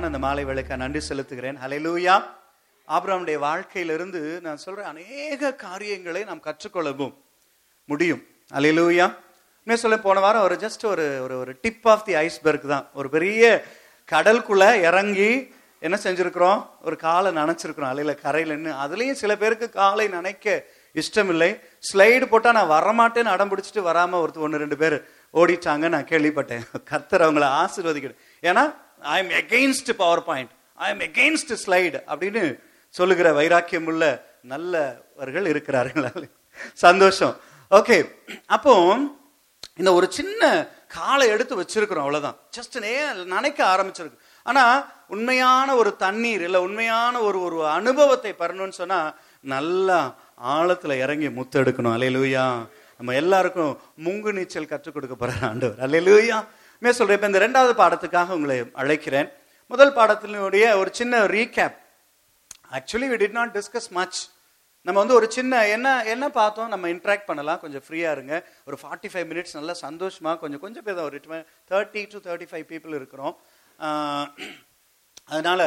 அருமையான அந்த மாலை விளக்க நன்றி செலுத்துகிறேன். ஹalleluya ஆபிரகாமுடைய வாழ்க்கையிலிருந்து நான் சொல்றேன் அநேக காரியங்களை நாம் கற்றுக்கொள்ளவும் முடியும். அலையிலூயா இன்னும் சொல்ல போன வாரம் ஒரு ஜஸ்ட் ஒரு ஒரு ஒரு டிப் ஆஃப் தி ஐஸ்பெர்க் தான். ஒரு பெரிய கடலுக்குள்ள இறங்கி என்ன செஞ்சிருக்கிறோம்? ஒரு காலை நனைச்சிருக்கிறோம். அலையில கரையில நின்று அதுலேயும் சில பேருக்கு காலை நனைக்க இஷ்டம் இல்லை ஸ்லைடு போட்டால் நான் வரமாட்டேன்னு அடம் பிடிச்சிட்டு வராமல் ஒருத்தர் ஒன்று ரெண்டு பேர் ஓடிட்டாங்க நான் கேள்விப்பட்டேன். கர்த்தர் அவங்கள ஆசிர்வதிக்கிட்டு ஏன்னா I am against PowerPoint I am against slide அப்படின்னு சொல்லுகிற வைராக்கியம் உள்ள நல்லவர்கள் இருக்கிறார்கள். சந்தோஷம். ஓகே அப்போ இந்த ஒரு சின்ன காலை எடுத்து வச்சிருக்கிறோம் அவ்வளவுதான். ஜஸ்ட் நே நினைக்க ஆரம்பிச்சிருக்கு. ஆனா உண்மையான ஒரு தண்ணீர் இல்லை உண்மையான ஒரு ஒரு அனுபவத்தை பெறணும்னு சொன்னா நல்லா ஆழத்துல இறங்கி முத்தெடுக்கணும். அலையிலூயா நம்ம எல்லாருக்கும் முங்கு நீச்சல் கற்றுக் கொடுக்க போற ஆண்டவர். லூயா மே சொல்றேன் இப்ப இந்த ரெண்டாவது பாடத்துக்காக உங்களை அழைக்கிறேன். முதல் பாடத்தினுடைய ஒரு சின்ன recap actually we did not discuss much நம்ம வந்து ஒரு சின்ன என்ன என்ன பார்த்தோம்? நம்ம இன்ட்ராக்ட் பண்ணலாம். கொஞ்சம் ஃப்ரீயா இருங்க. ஒரு ஃபார்ட்டி ஃபைவ் மினிட்ஸ் நல்லா சந்தோஷமா கொஞ்சம் கொஞ்சம் பேர் ஒரு thirty to thirty five people இருக்கிறோம். அதனால் அதனால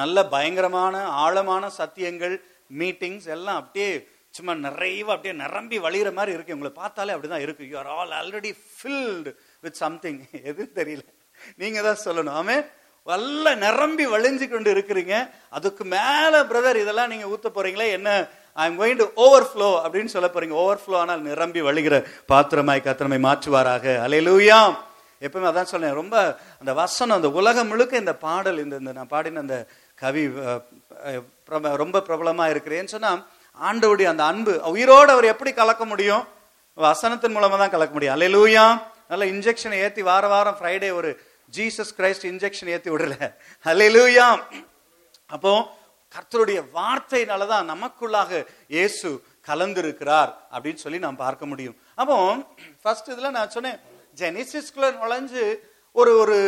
நல்ல பயங்கரமான ஆழமான சத்தியங்கள் மீட்டிங்ஸ் எல்லாம் அப்படியே சும்மா நிறைய அப்படியே நிரம்பி வழிகிற மாதிரி இருக்கு. உங்களை பார்த்தாலே அப்படிதான் இருக்கு. You are all already filled with something எதுன்னு தெரியல. நீங்க தான் சொல்லணும். ஆமே? வல்ல நிரம்பி வழிஞ்சு கொண்டு இருக்கிறீங்க. அதுக்கு மேல பிரதர் இதெல்லாம் நீங்க ஊத்த போறீங்களே என்ன? I am going to overflow அப்படின்னு சொல்ல போறீங்க. ஓவர்ஃப்ளோ ஆனால் நிரம்பி வழிகிற பாத்திரமாய் கத்திரமை மாற்றுவாராக. அலையிலூயா எப்பவுமே அதான் சொன்னேன் ரொம்ப அந்த வசனம் அந்த உலகம் முழுக்க இந்த பாடல் இந்த இந்த நான் பாடின அந்த கவி ரொம்ப பிரபலமா இருக்கிறேன்னு சொன்னா ஆண்டவுடைய அந்த அன்பு உயிரோடு அவர் எப்படி கலக்க முடியும்? வசனத்தின் மூலமா தான் கலக்க முடியும். அலையிலூயா நல்ல இன்ஜெக்ஷனை ஏற்றி வார வாரம் ஃப்ரைடே ஒரு ஜீசஸ் கிரைஸ்ட் இன்ஜெக்ஷன் ஏற்றி விடல. அலையிலூயா அப்போ கர்த்தருடைய வார்த்தையினால தான் நமக்குள்ளாக இயேசு கலந்திருக்கிறார் அப்படின்னு சொல்லி நாம் பார்க்க முடியும். அப்போ ஃபர்ஸ்ட் இதில் நான் சொன்னேன் ஜெனிசிஸ்குள்ள நுழைஞ்சு ஒரு ஒரு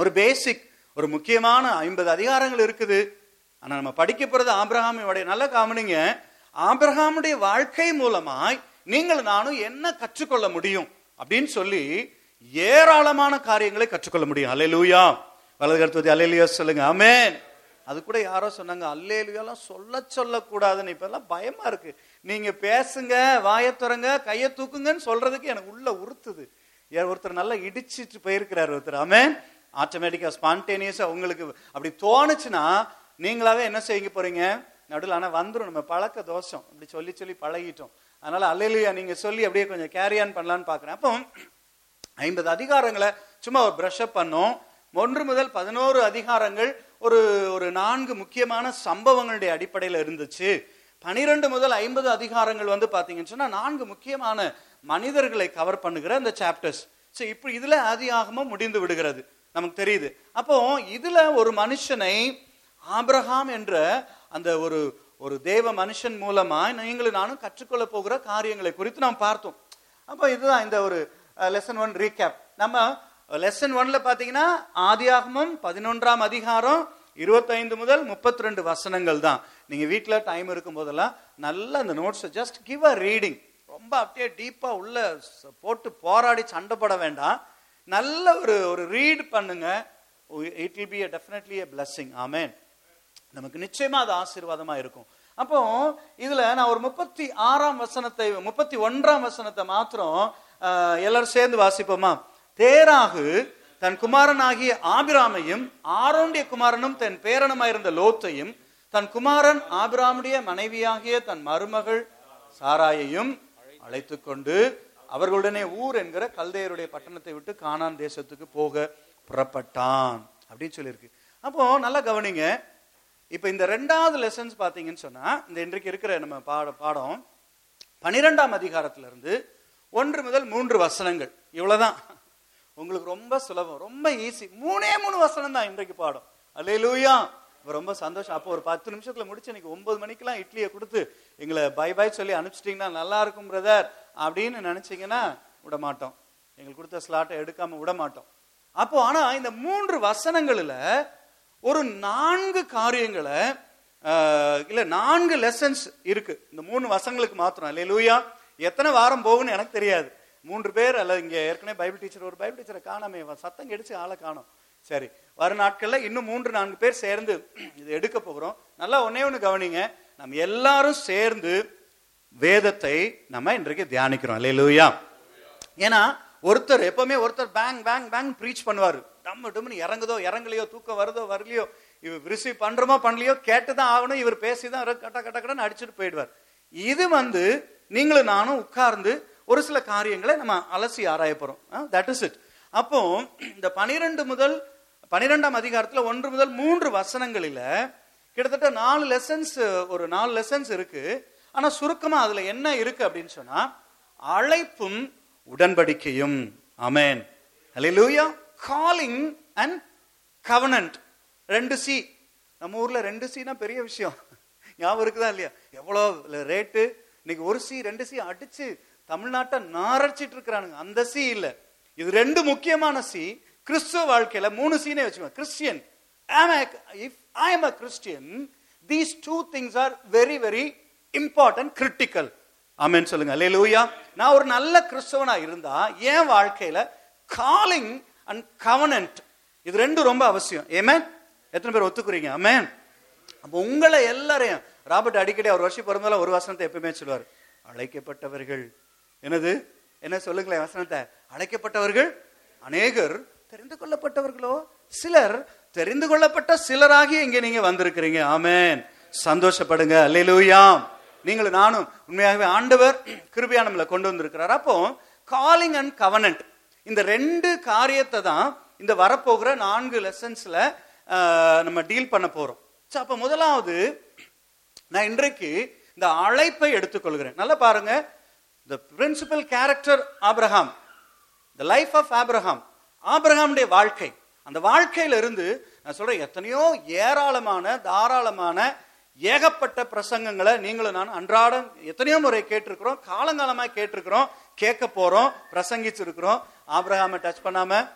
ஒரு பேசிக் ஒரு முக்கியமான ஐம்பது அதிகாரங்கள் இருக்குது. ஆனால் நம்ம படிக்க போகிறது ஆபிரஹாமியோடைய நல்ல காமனிங்க ஆபிரஹாமுடைய வாழ்க்கை மூலமாய் நீங்கள் நானும் என்ன கற்றுக்கொள்ள முடியும்? அப்படின்னு சொல்லி ஏராளமான காரியங்களை கற்றுக்கொள்ள முடியும். அலையலூயா வலது கருத்துவதி அல்லேலுயா சொல்லுங்க. ஆமேன் அது கூட யாரோ சொன்னாங்க அல்லேலுயாலாம் சொல்ல சொல்லக்கூடாதுன்னு. இப்ப எல்லாம் பயமா இருக்கு. நீங்க பேசுங்க வாயை துறங்க கையை தூக்குங்கன்னு சொல்றதுக்கு எனக்கு உள்ள உறுத்துது. ஒருத்தர் நல்லா இடிச்சிட்டு போயிருக்கிறார் ஒருத்தர். ஆமே ஆட்டோமேட்டிக்கா ஸ்பான்டேனியஸா உங்களுக்கு அப்படி தோணுச்சுன்னா நீங்களாவே என்ன செய்ய போறீங்க? நடுவில் ஆனா வந்துடும் நம்ம பழக்க தோஷம். அப்படி சொல்லி சொல்லி பழகிட்டோம். அதனால அல்லேலுயா நீங்க சொல்லி அப்படியே கொஞ்சம் கேரி ஆன் பண்ணலான்னு பாக்குறேன். அப்போ ஐம்பது அதிகாரங்களை சும்மா ஒரு பிரஷ் அப் பண்ணோம். ஒன்று முதல் பதினோரு அதிகாரங்கள் ஒரு ஒரு நான்கு முக்கியமான சம்பவங்களுடைய அடிப்படையில் இருந்துச்சு. பனிரெண்டு முதல் ஐம்பது அதிகாரங்கள் வந்து பாத்தீங்கன்னு சொன்னா நான்கு முக்கியமான மனிதர்களை கவர் பண்ணுகிற அந்த சாப்டர்ஸ் சரி இப்போ இதுல ஆதியாகமும் முடிந்து விடுகிறது. நமக்கு தெரியுது. அப்போ இதுல ஒரு மனுஷனை ஆப்ரஹாம் என்ற அந்த ஒரு ஒரு தேவ மனுஷன் மூலமா நீங்களும் நானும் கற்றுக்கொள்ள போகிற காரியங்களை குறித்து நாம் பார்த்தோம். அப்போ இதுதான் இந்த ஒரு லெசன் ஒன் ரீகேப் நம்ம லெசன் ஒன்ல பாத்தீங்கன்னா ஆதியாகமும் பதினொன்றாம் அதிகாரம் இருபத்தைந்து முதல் முப்பத்தி ரெண்டு வசனங்கள் தான். நீங்க வீட்டில் டைம் இருக்கும் போதெல்லாம் நல்ல அந்த notes just give a reading ரொம்ப அப்படியே டீப்பா உள்ள போட்டு போராடி சண்டைப்பட வேண்டாம். நல்ல ஒரு ஒரு ரீட் பண்ணுங்க. It will be definitely a blessing ஆமேன் நமக்கு நிச்சயமா அது ஆசீர்வாதமா இருக்கும். அப்போ இதுல நான் ஒரு முப்பத்தி ஆறாம் வசனத்தை முப்பத்தி ஒன்றாம் வசனத்தை மாத்திரம் எல்லாரும் சேர்ந்து வாசிப்போமா? தேராகு தன் குமாரனாகிய ஆபிராமையும் ஆரோண்டிய குமாரனும் தன் பேரனுமாயிருந்த லோத்தையும் தன் குமாரன் ஆபிராமுடைய மனைவியாகிய தன் மருமகள் சாராயையும் அழைத்து கொண்டு அவர்களுடனே ஊர் என்கிற கல்தையருடைய பட்டணத்தை விட்டு கானான் தேசத்துக்கு போக புறப்பட்டான். அப்படின்னு சொல்லியிருக்கு. அப்போ நல்லா கவனிங்க. இப்போ இந்த ரெண்டாவது லெசன்ஸ் பார்த்தீங்கன்னு சொன்னால் இந்த இன்றைக்கு இருக்கிற நம்ம பாட பாடம் பனிரெண்டாம் அதிகாரத்திலிருந்து ஒன்று முதல் மூன்று வசனங்கள். இவ்வளோதான் உங்களுக்கு ரொம்ப சுலபம் ரொம்ப ஈஸி மூணே மூணு வசனம் தான் இன்றைக்கு பாடம். அல்லே லூயா ரொம்ப சந்தோஷம். அப்போ ஒரு பத்து நிமிஷத்துல முடிச்சு இன்னைக்கு ஒன்பது மணிக்கெல்லாம் இட்லியை கொடுத்து எங்களை பை பை சொல்லி அனுப்பிச்சிட்டிங்கன்னா நல்லா இருக்கும் பிரதர் அப்படின்னு நினைச்சீங்கன்னா விட மாட்டோம். எங்களுக்கு கொடுத்த ஸ்லாட்டை எடுக்காம விட மாட்டோம். அப்போ ஆனா இந்த மூன்று வசனங்களில் ஒரு நான்கு காரியங்களை இல்லை இல்ல நான்கு லெசன்ஸ் இருக்கு. இந்த மூணு வசங்களுக்கு மாத்திரம். லூயா எத்தனை வாரம் போகும்னு எனக்கு தெரியாது. மூன்று பேர் அல்ல இங்க ஏற்கனவே பைபிள் டீச்சர் ஒரு பைபிள் டீச்சரை காணாமே சத்தம் கெடிச்சு ஆளை காணோம். சரி வரும் நாட்களில் இன்னும் மூன்று நான்கு பேர் சேர்ந்து இது எடுக்க போகிறோம் நல்லா ஒன்னே ஒன்று கவனிங்க. நம்ம எல்லாரும் சேர்ந்து வேதத்தை நம்ம இன்றைக்கு தியானிக்கிறோம். அல்லேலூயா ஏன்னா ஒருத்தர் எப்பவுமே ஒருத்தர் பேங் பேங் பேங் ப்ரீச் பண்ணுவார். டம்மு டம்னு இறங்குதோ இறங்கலையோ தூக்கம் வருதோ வரலையோ இவர் ரிசீவ் பண்றோமோ பண்ணலையோ கேட்டு தான் ஆகணும் இவர் பேசிதான் கட்ட கட்ட கடன்னு அடிச்சுட்டு போயிடுவார். இது வந்து நீங்களும் நானும் உட்கார்ந்து ஒரு சில காரியங்களை நம்ம அலசி ஆராய போறோம். தட் இஸ் இட் அப்போ இந்த பனிரெண்டு முதல் பனிரெண்டாம் அதிகாரத்தில் ஒன்று முதல் மூன்று வசனங்களில் கிட்டத்தட்ட நாலு லெசன்ஸ் ஒரு நாலு லெசன்ஸ் இருக்கு. ஆனால் சுருக்கமாக அதில் என்ன இருக்கு அப்படின்னு சொன்னா அழைப்பும் உடன்படிக்கையும். அமேன் அலையிலூயா காலிங் அண்ட் கவனன்ட் ரெண்டு சி நம்ம ஊர்ல ரெண்டு சினா பெரிய விஷயம். ஞாபகம் இருக்குதா இல்லையா? எவ்வளோ ரேட்டு இன்னைக்கு ஒரு சி ரெண்டு சி அடிச்சு தமிழ்நாட்டை நாரடிச்சிட்டு இருக்கிறானுங்க. அந்த சி இல்ல. இது ரெண்டு முக்கியமான சி கிறிஸ்துவ வாழ்க்கையில மூணு சீனே வச்சுக்கோங்க. Christian if I am a Christian these two things are very very important critical ஆமேன்னு சொல்லுங்க. அல்லேலூயா நான் ஒரு நல்ல கிறிஸ்தவனா இருந்தா என் வாழ்க்கையில காலிங் அண்ட் கவனன்ட் இது ரெண்டும் ரொம்ப அவசியம். ஏமேன் எத்தனை பேர் ஒத்துக்குறீங்க? அமேன் அப்போ உங்களை எல்லாரையும் ராபர்ட் அடிக்கடி அவர் வருஷம் பிறந்தாலும் ஒரு வசனத்தை எப்பவுமே சொல்லுவார். அழைக்கப்பட்டவர்கள். என்னது? என்ன சொல்லுங்களேன் வசனத்தை? அழைக்கப்பட்டவர்கள்? அநேகர் தெரிந்து கொள்ளப்பட்டவர்களோ? சிலர் தெரிந்து கொள்ளப்பட்ட சிலராகி இங்கே நீங்க வந்திருக்கிறீங்க. ஆமேன் சந்தோஷப்படுங்க. அல்லையிலூயாம் நீங்களும் நானும் உண்மையாகவே ஆண்டவர் கிருபியா நம்மளை கொண்டு வந்திருக்கிறார். அப்போ காலிங் அண்ட் கவனன்ட் இந்த ரெண்டு காரியத்தை தான் இந்த வரப்போகிற நான்கு லெசன்ஸ்ல நம்ம டீல் பண்ண போறோம். So, அப்ப முதலாவது நான் இன்றைக்கு இந்த அழைப்பை எடுத்துக்கொள்கிறேன். நல்லா பாருங்க. The principal character Abraham the life of Abraham ஆப்ரஹாமுடைய வாழ்க்கை. அந்த வாழ்க்கையில இருந்து நான் சொல்றேன் எத்தனையோ ஏராளமான தாராளமான ஏகப்பட்ட பிரசங்கங்களை நீங்களும் நான் அன்றாடம் எத்தனையோ முறை கேட்டிருக்கிறோம் காலங்காலமாக கேட்டிருக்கிறோம். கேட்க போறோம் பிரசங்கிச்சிருக்கிறோம். ஆபிரகாமை டச் பண்ணாம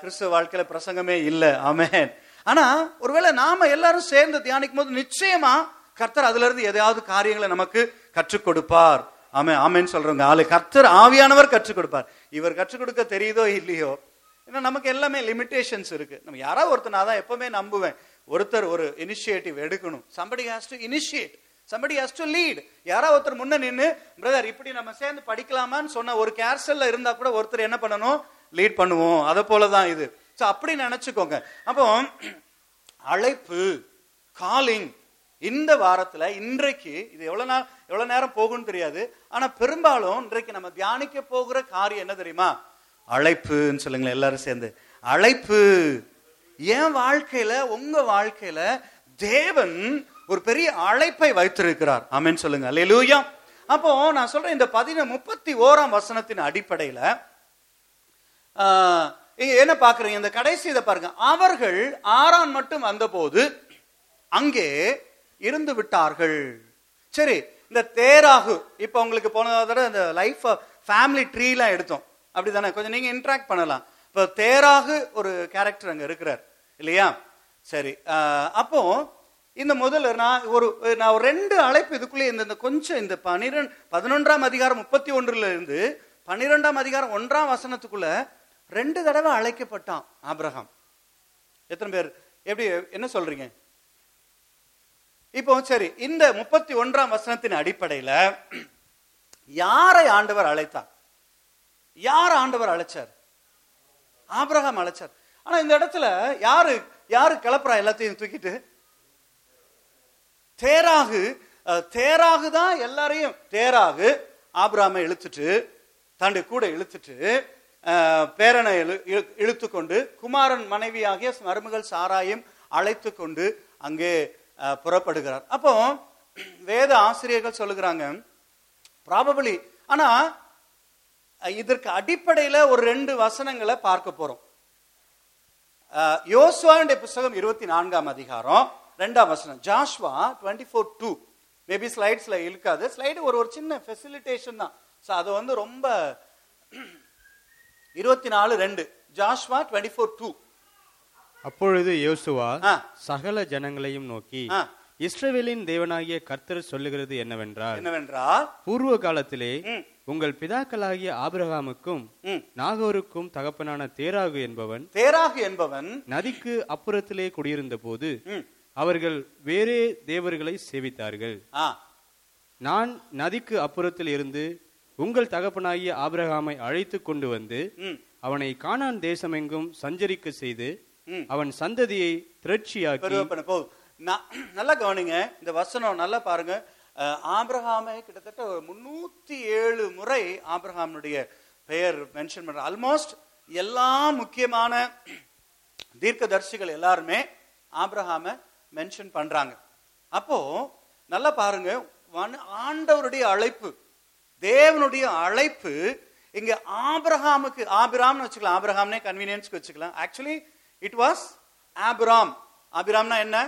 கிறிஸ்துவ வாழ்க்கையில பிரசங்கமே இல்லை. ஆமேன். ஆனா ஒருவேளை நாம எல்லாரும் சேர்ந்து தியானிக்கும் போது நிச்சயமா கர்த்தர் அதுல இருந்து எதையாவது காரியங்களை நமக்கு கற்றுக் கொடுப்பார். ஆமே ஆமேன்னு சொல்றவங்க ஆளு. கர்த்தர் ஆவியானவர் கற்றுக் கொடுப்பார். இவர் கற்றுக் கொடுக்க தெரியுதோ இல்லையோ? ஏன்னா நமக்கு எல்லாமே லிமிட்டேஷன்ஸ் இருக்கு. நம்ம யாராவது ஒருத்தர் நான் தான் எப்பவுமே நம்புவேன். ஒருத்தர் ஒரு இனிஷியேட்டிவ் எடுக்கணும். Somebody has to initiate somebody has to lead யாரோ ஒருத்தர் முன்ன நின்று பிரதர் இப்படி நம்ம சேர்ந்து படிக்கலாமான்னு சொன்ன ஒரு கேர்சல்ல இருந்தா கூட ஒருத்தர் என்ன பண்ணணும்? லீட் பண்ணுவோம். அதை போலதான் இது. ஸோ அப்படி நினைச்சுக்கோங்க. அப்போ அழைப்பு காலிங் இந்த வாரத்துல இன்றைக்கு இது எவ்வளவு நாள் எவ்வளவு நேரம் போகும்னு தெரியாது. ஆனா பெரும்பாலும் இன்றைக்கு நம்ம தியானிக்க போகிற காரியம் என்ன தெரியுமா? அழைப்புன்னு சொல்லுங்களேன் எல்லாரும் சேர்ந்து. அழைப்பு. என் வாழ்க்கையில உங்க வாழ்க்கையில தேவன் ஒரு பெரிய அழைப்பை வைத்திருக்கிறார். ஆமேன்னு சொல்லுங்க. அல்லேலூயா. அப்போ நான் சொல்றேன் இந்த பதின முப்பத்தி ஓராம் வசனத்தின் அடிப்படையில என்ன பாக்குறீங்க இந்த கடைசி இதை பாருங்க. அவர்கள் ஆறான் மட்டும் வந்தபோது அங்கே இருந்து விட்டார்கள். சரி இந்த தேராகு இப்போ உங்களுக்கு போன தடவை இந்த லைஃப் ஃபேமிலி ட்ரீலாம் எடுத்தோம். அப்படி தானே கொஞ்சம் நீங்கள் இன்ட்ராக்ட் பண்ணலாம். இப்போ தேராகு ஒரு கேரக்டர் அங்கே இருக்கிறார். இல்லையா? சரி ஆஹ், அப்போ இந்த முதல்ல நான் ஒரு நான் ஒரு ரெண்டு அழைப்பு இதுக்குள்ளே இந்த இந்த கொஞ்சம் இந்த பனிரெண்டு பதினொன்றாம் அதிகாரம் முப்பத்தி ஒன்றுல இருந்து பன்னிரெண்டாம் அதிகாரம் ஒன்றாம் வசனத்துக்குள்ள ரெண்டு தடவை அழைக்கப்பட்டான் ஆப்ரஹாம் எத்தனை பேர்? எப்படி என்ன சொல்றீங்க? இப்போ சரி இந்த முப்பத்தி ஒன்றாம் வசனத்தின் அடிப்படையில யாரை ஆண்டவர் அழைத்தார்? யார் ஆண்டவர் அழைச்சார்? ஆபிரகாம் அழைச்சார். ஆனா இந்த இடத்துல யாரு யாரு கிளப்புறா எல்லாத்தையும் தூக்கிட்டு? தேராகு தேராகு தான் எல்லாரையும் தேராகு ஆபிராமை இழுத்துட்டு தன்னுடைய கூட இழுத்துட்டு பேரனை இழு இழு- இழுத்துக்கொண்டு குமாரன் மனைவியாகிய மருமகள் சாராயும் அழைத்து கொண்டு அங்கே புறப்படுகிறார். அப்போ வேத ஆசிரியர்கள் சொல்லுகிறாங்க ப்ராபபிளி ஆனா இதற்கு அடிப்படையில ஒரு ரெண்டு வசனங்களை பார்க்க போறோம். அஹ், யோசுவாவுடைய புஸ்தகம் இருபத்தி நான்காம் அதிகாரம் ரெண்டாம் வசனம் Joshua twenty four two maybe ஸ்லைட்ஸ்ல இருக்காது ஸ்லைடு ஒரு ஒரு சின்ன ஃபெசிலிட்டேஷன் தான் ஸோ அது வந்து ரொம்ப இருபத்தி நாலு ரெண்டு ஜாஷ்வா டுவெண்ட்டி ஃபோர் டூ அப்பொழுது யோசுவா. சகல ஜனங்களையும் நோக்கி. இஸ்ரவேலின் தேவனாகிய கர்த்தர் சொல்லுகிறது என்னவென்றால் என்னவென்றால் பூர்வ காலத்திலே. உங்கள் பிதாக்களாகிய ஆபிரகாமுக்கும். நாகோருக்கும் தகப்பனான தேராகு என்பவன் தேராகு என்பவன் நதிக்கு அப்புறத்திலே குடியிருந்த போது அவர்கள் வேறே தேவர்களை சேவித்தார்கள். நான் நதிக்கு அப்புறத்தில் இருந்து உங்கள் தகப்பனாகிய ஆபிரகாமை அழைத்து கொண்டு வந்து அவனை கானான் தேசமெங்கும் சஞ்சரிக்க செய்து. அவன் சந்ததியை திரட்சியாக்கி நல்லா கவனிங்க. இந்த வசனம் நல்லா பாருங்க. ஆபிரகாமை கிட்டத்தட்ட ஒரு முன்னூத்தி ஏழு முறை ஆபிரகாமுடைய பெயர் மென்ஷன் பண்ற ஆல்மோஸ்ட் எல்லா முக்கியமான தீர்க்கதரிசிகள் எல்லாருமே ஆபிரகாமை மென்ஷன் பண்றாங்க. அப்போ நல்லா பாருங்க ஆண்டவருடைய அழைப்பு தேவனுடைய அழைப்பு இங்க ஆபிரஹாமுக்கு ஆபிராம்னு வச்சுக்கலாம் ஆபிரகாம்னே கன்வீனியன்ஸ்க்கு வச்சுக்கலாம். ஆக்சுவலி இட் வாஸ் ஆபிராம் ஆபிராம்னா என்ன?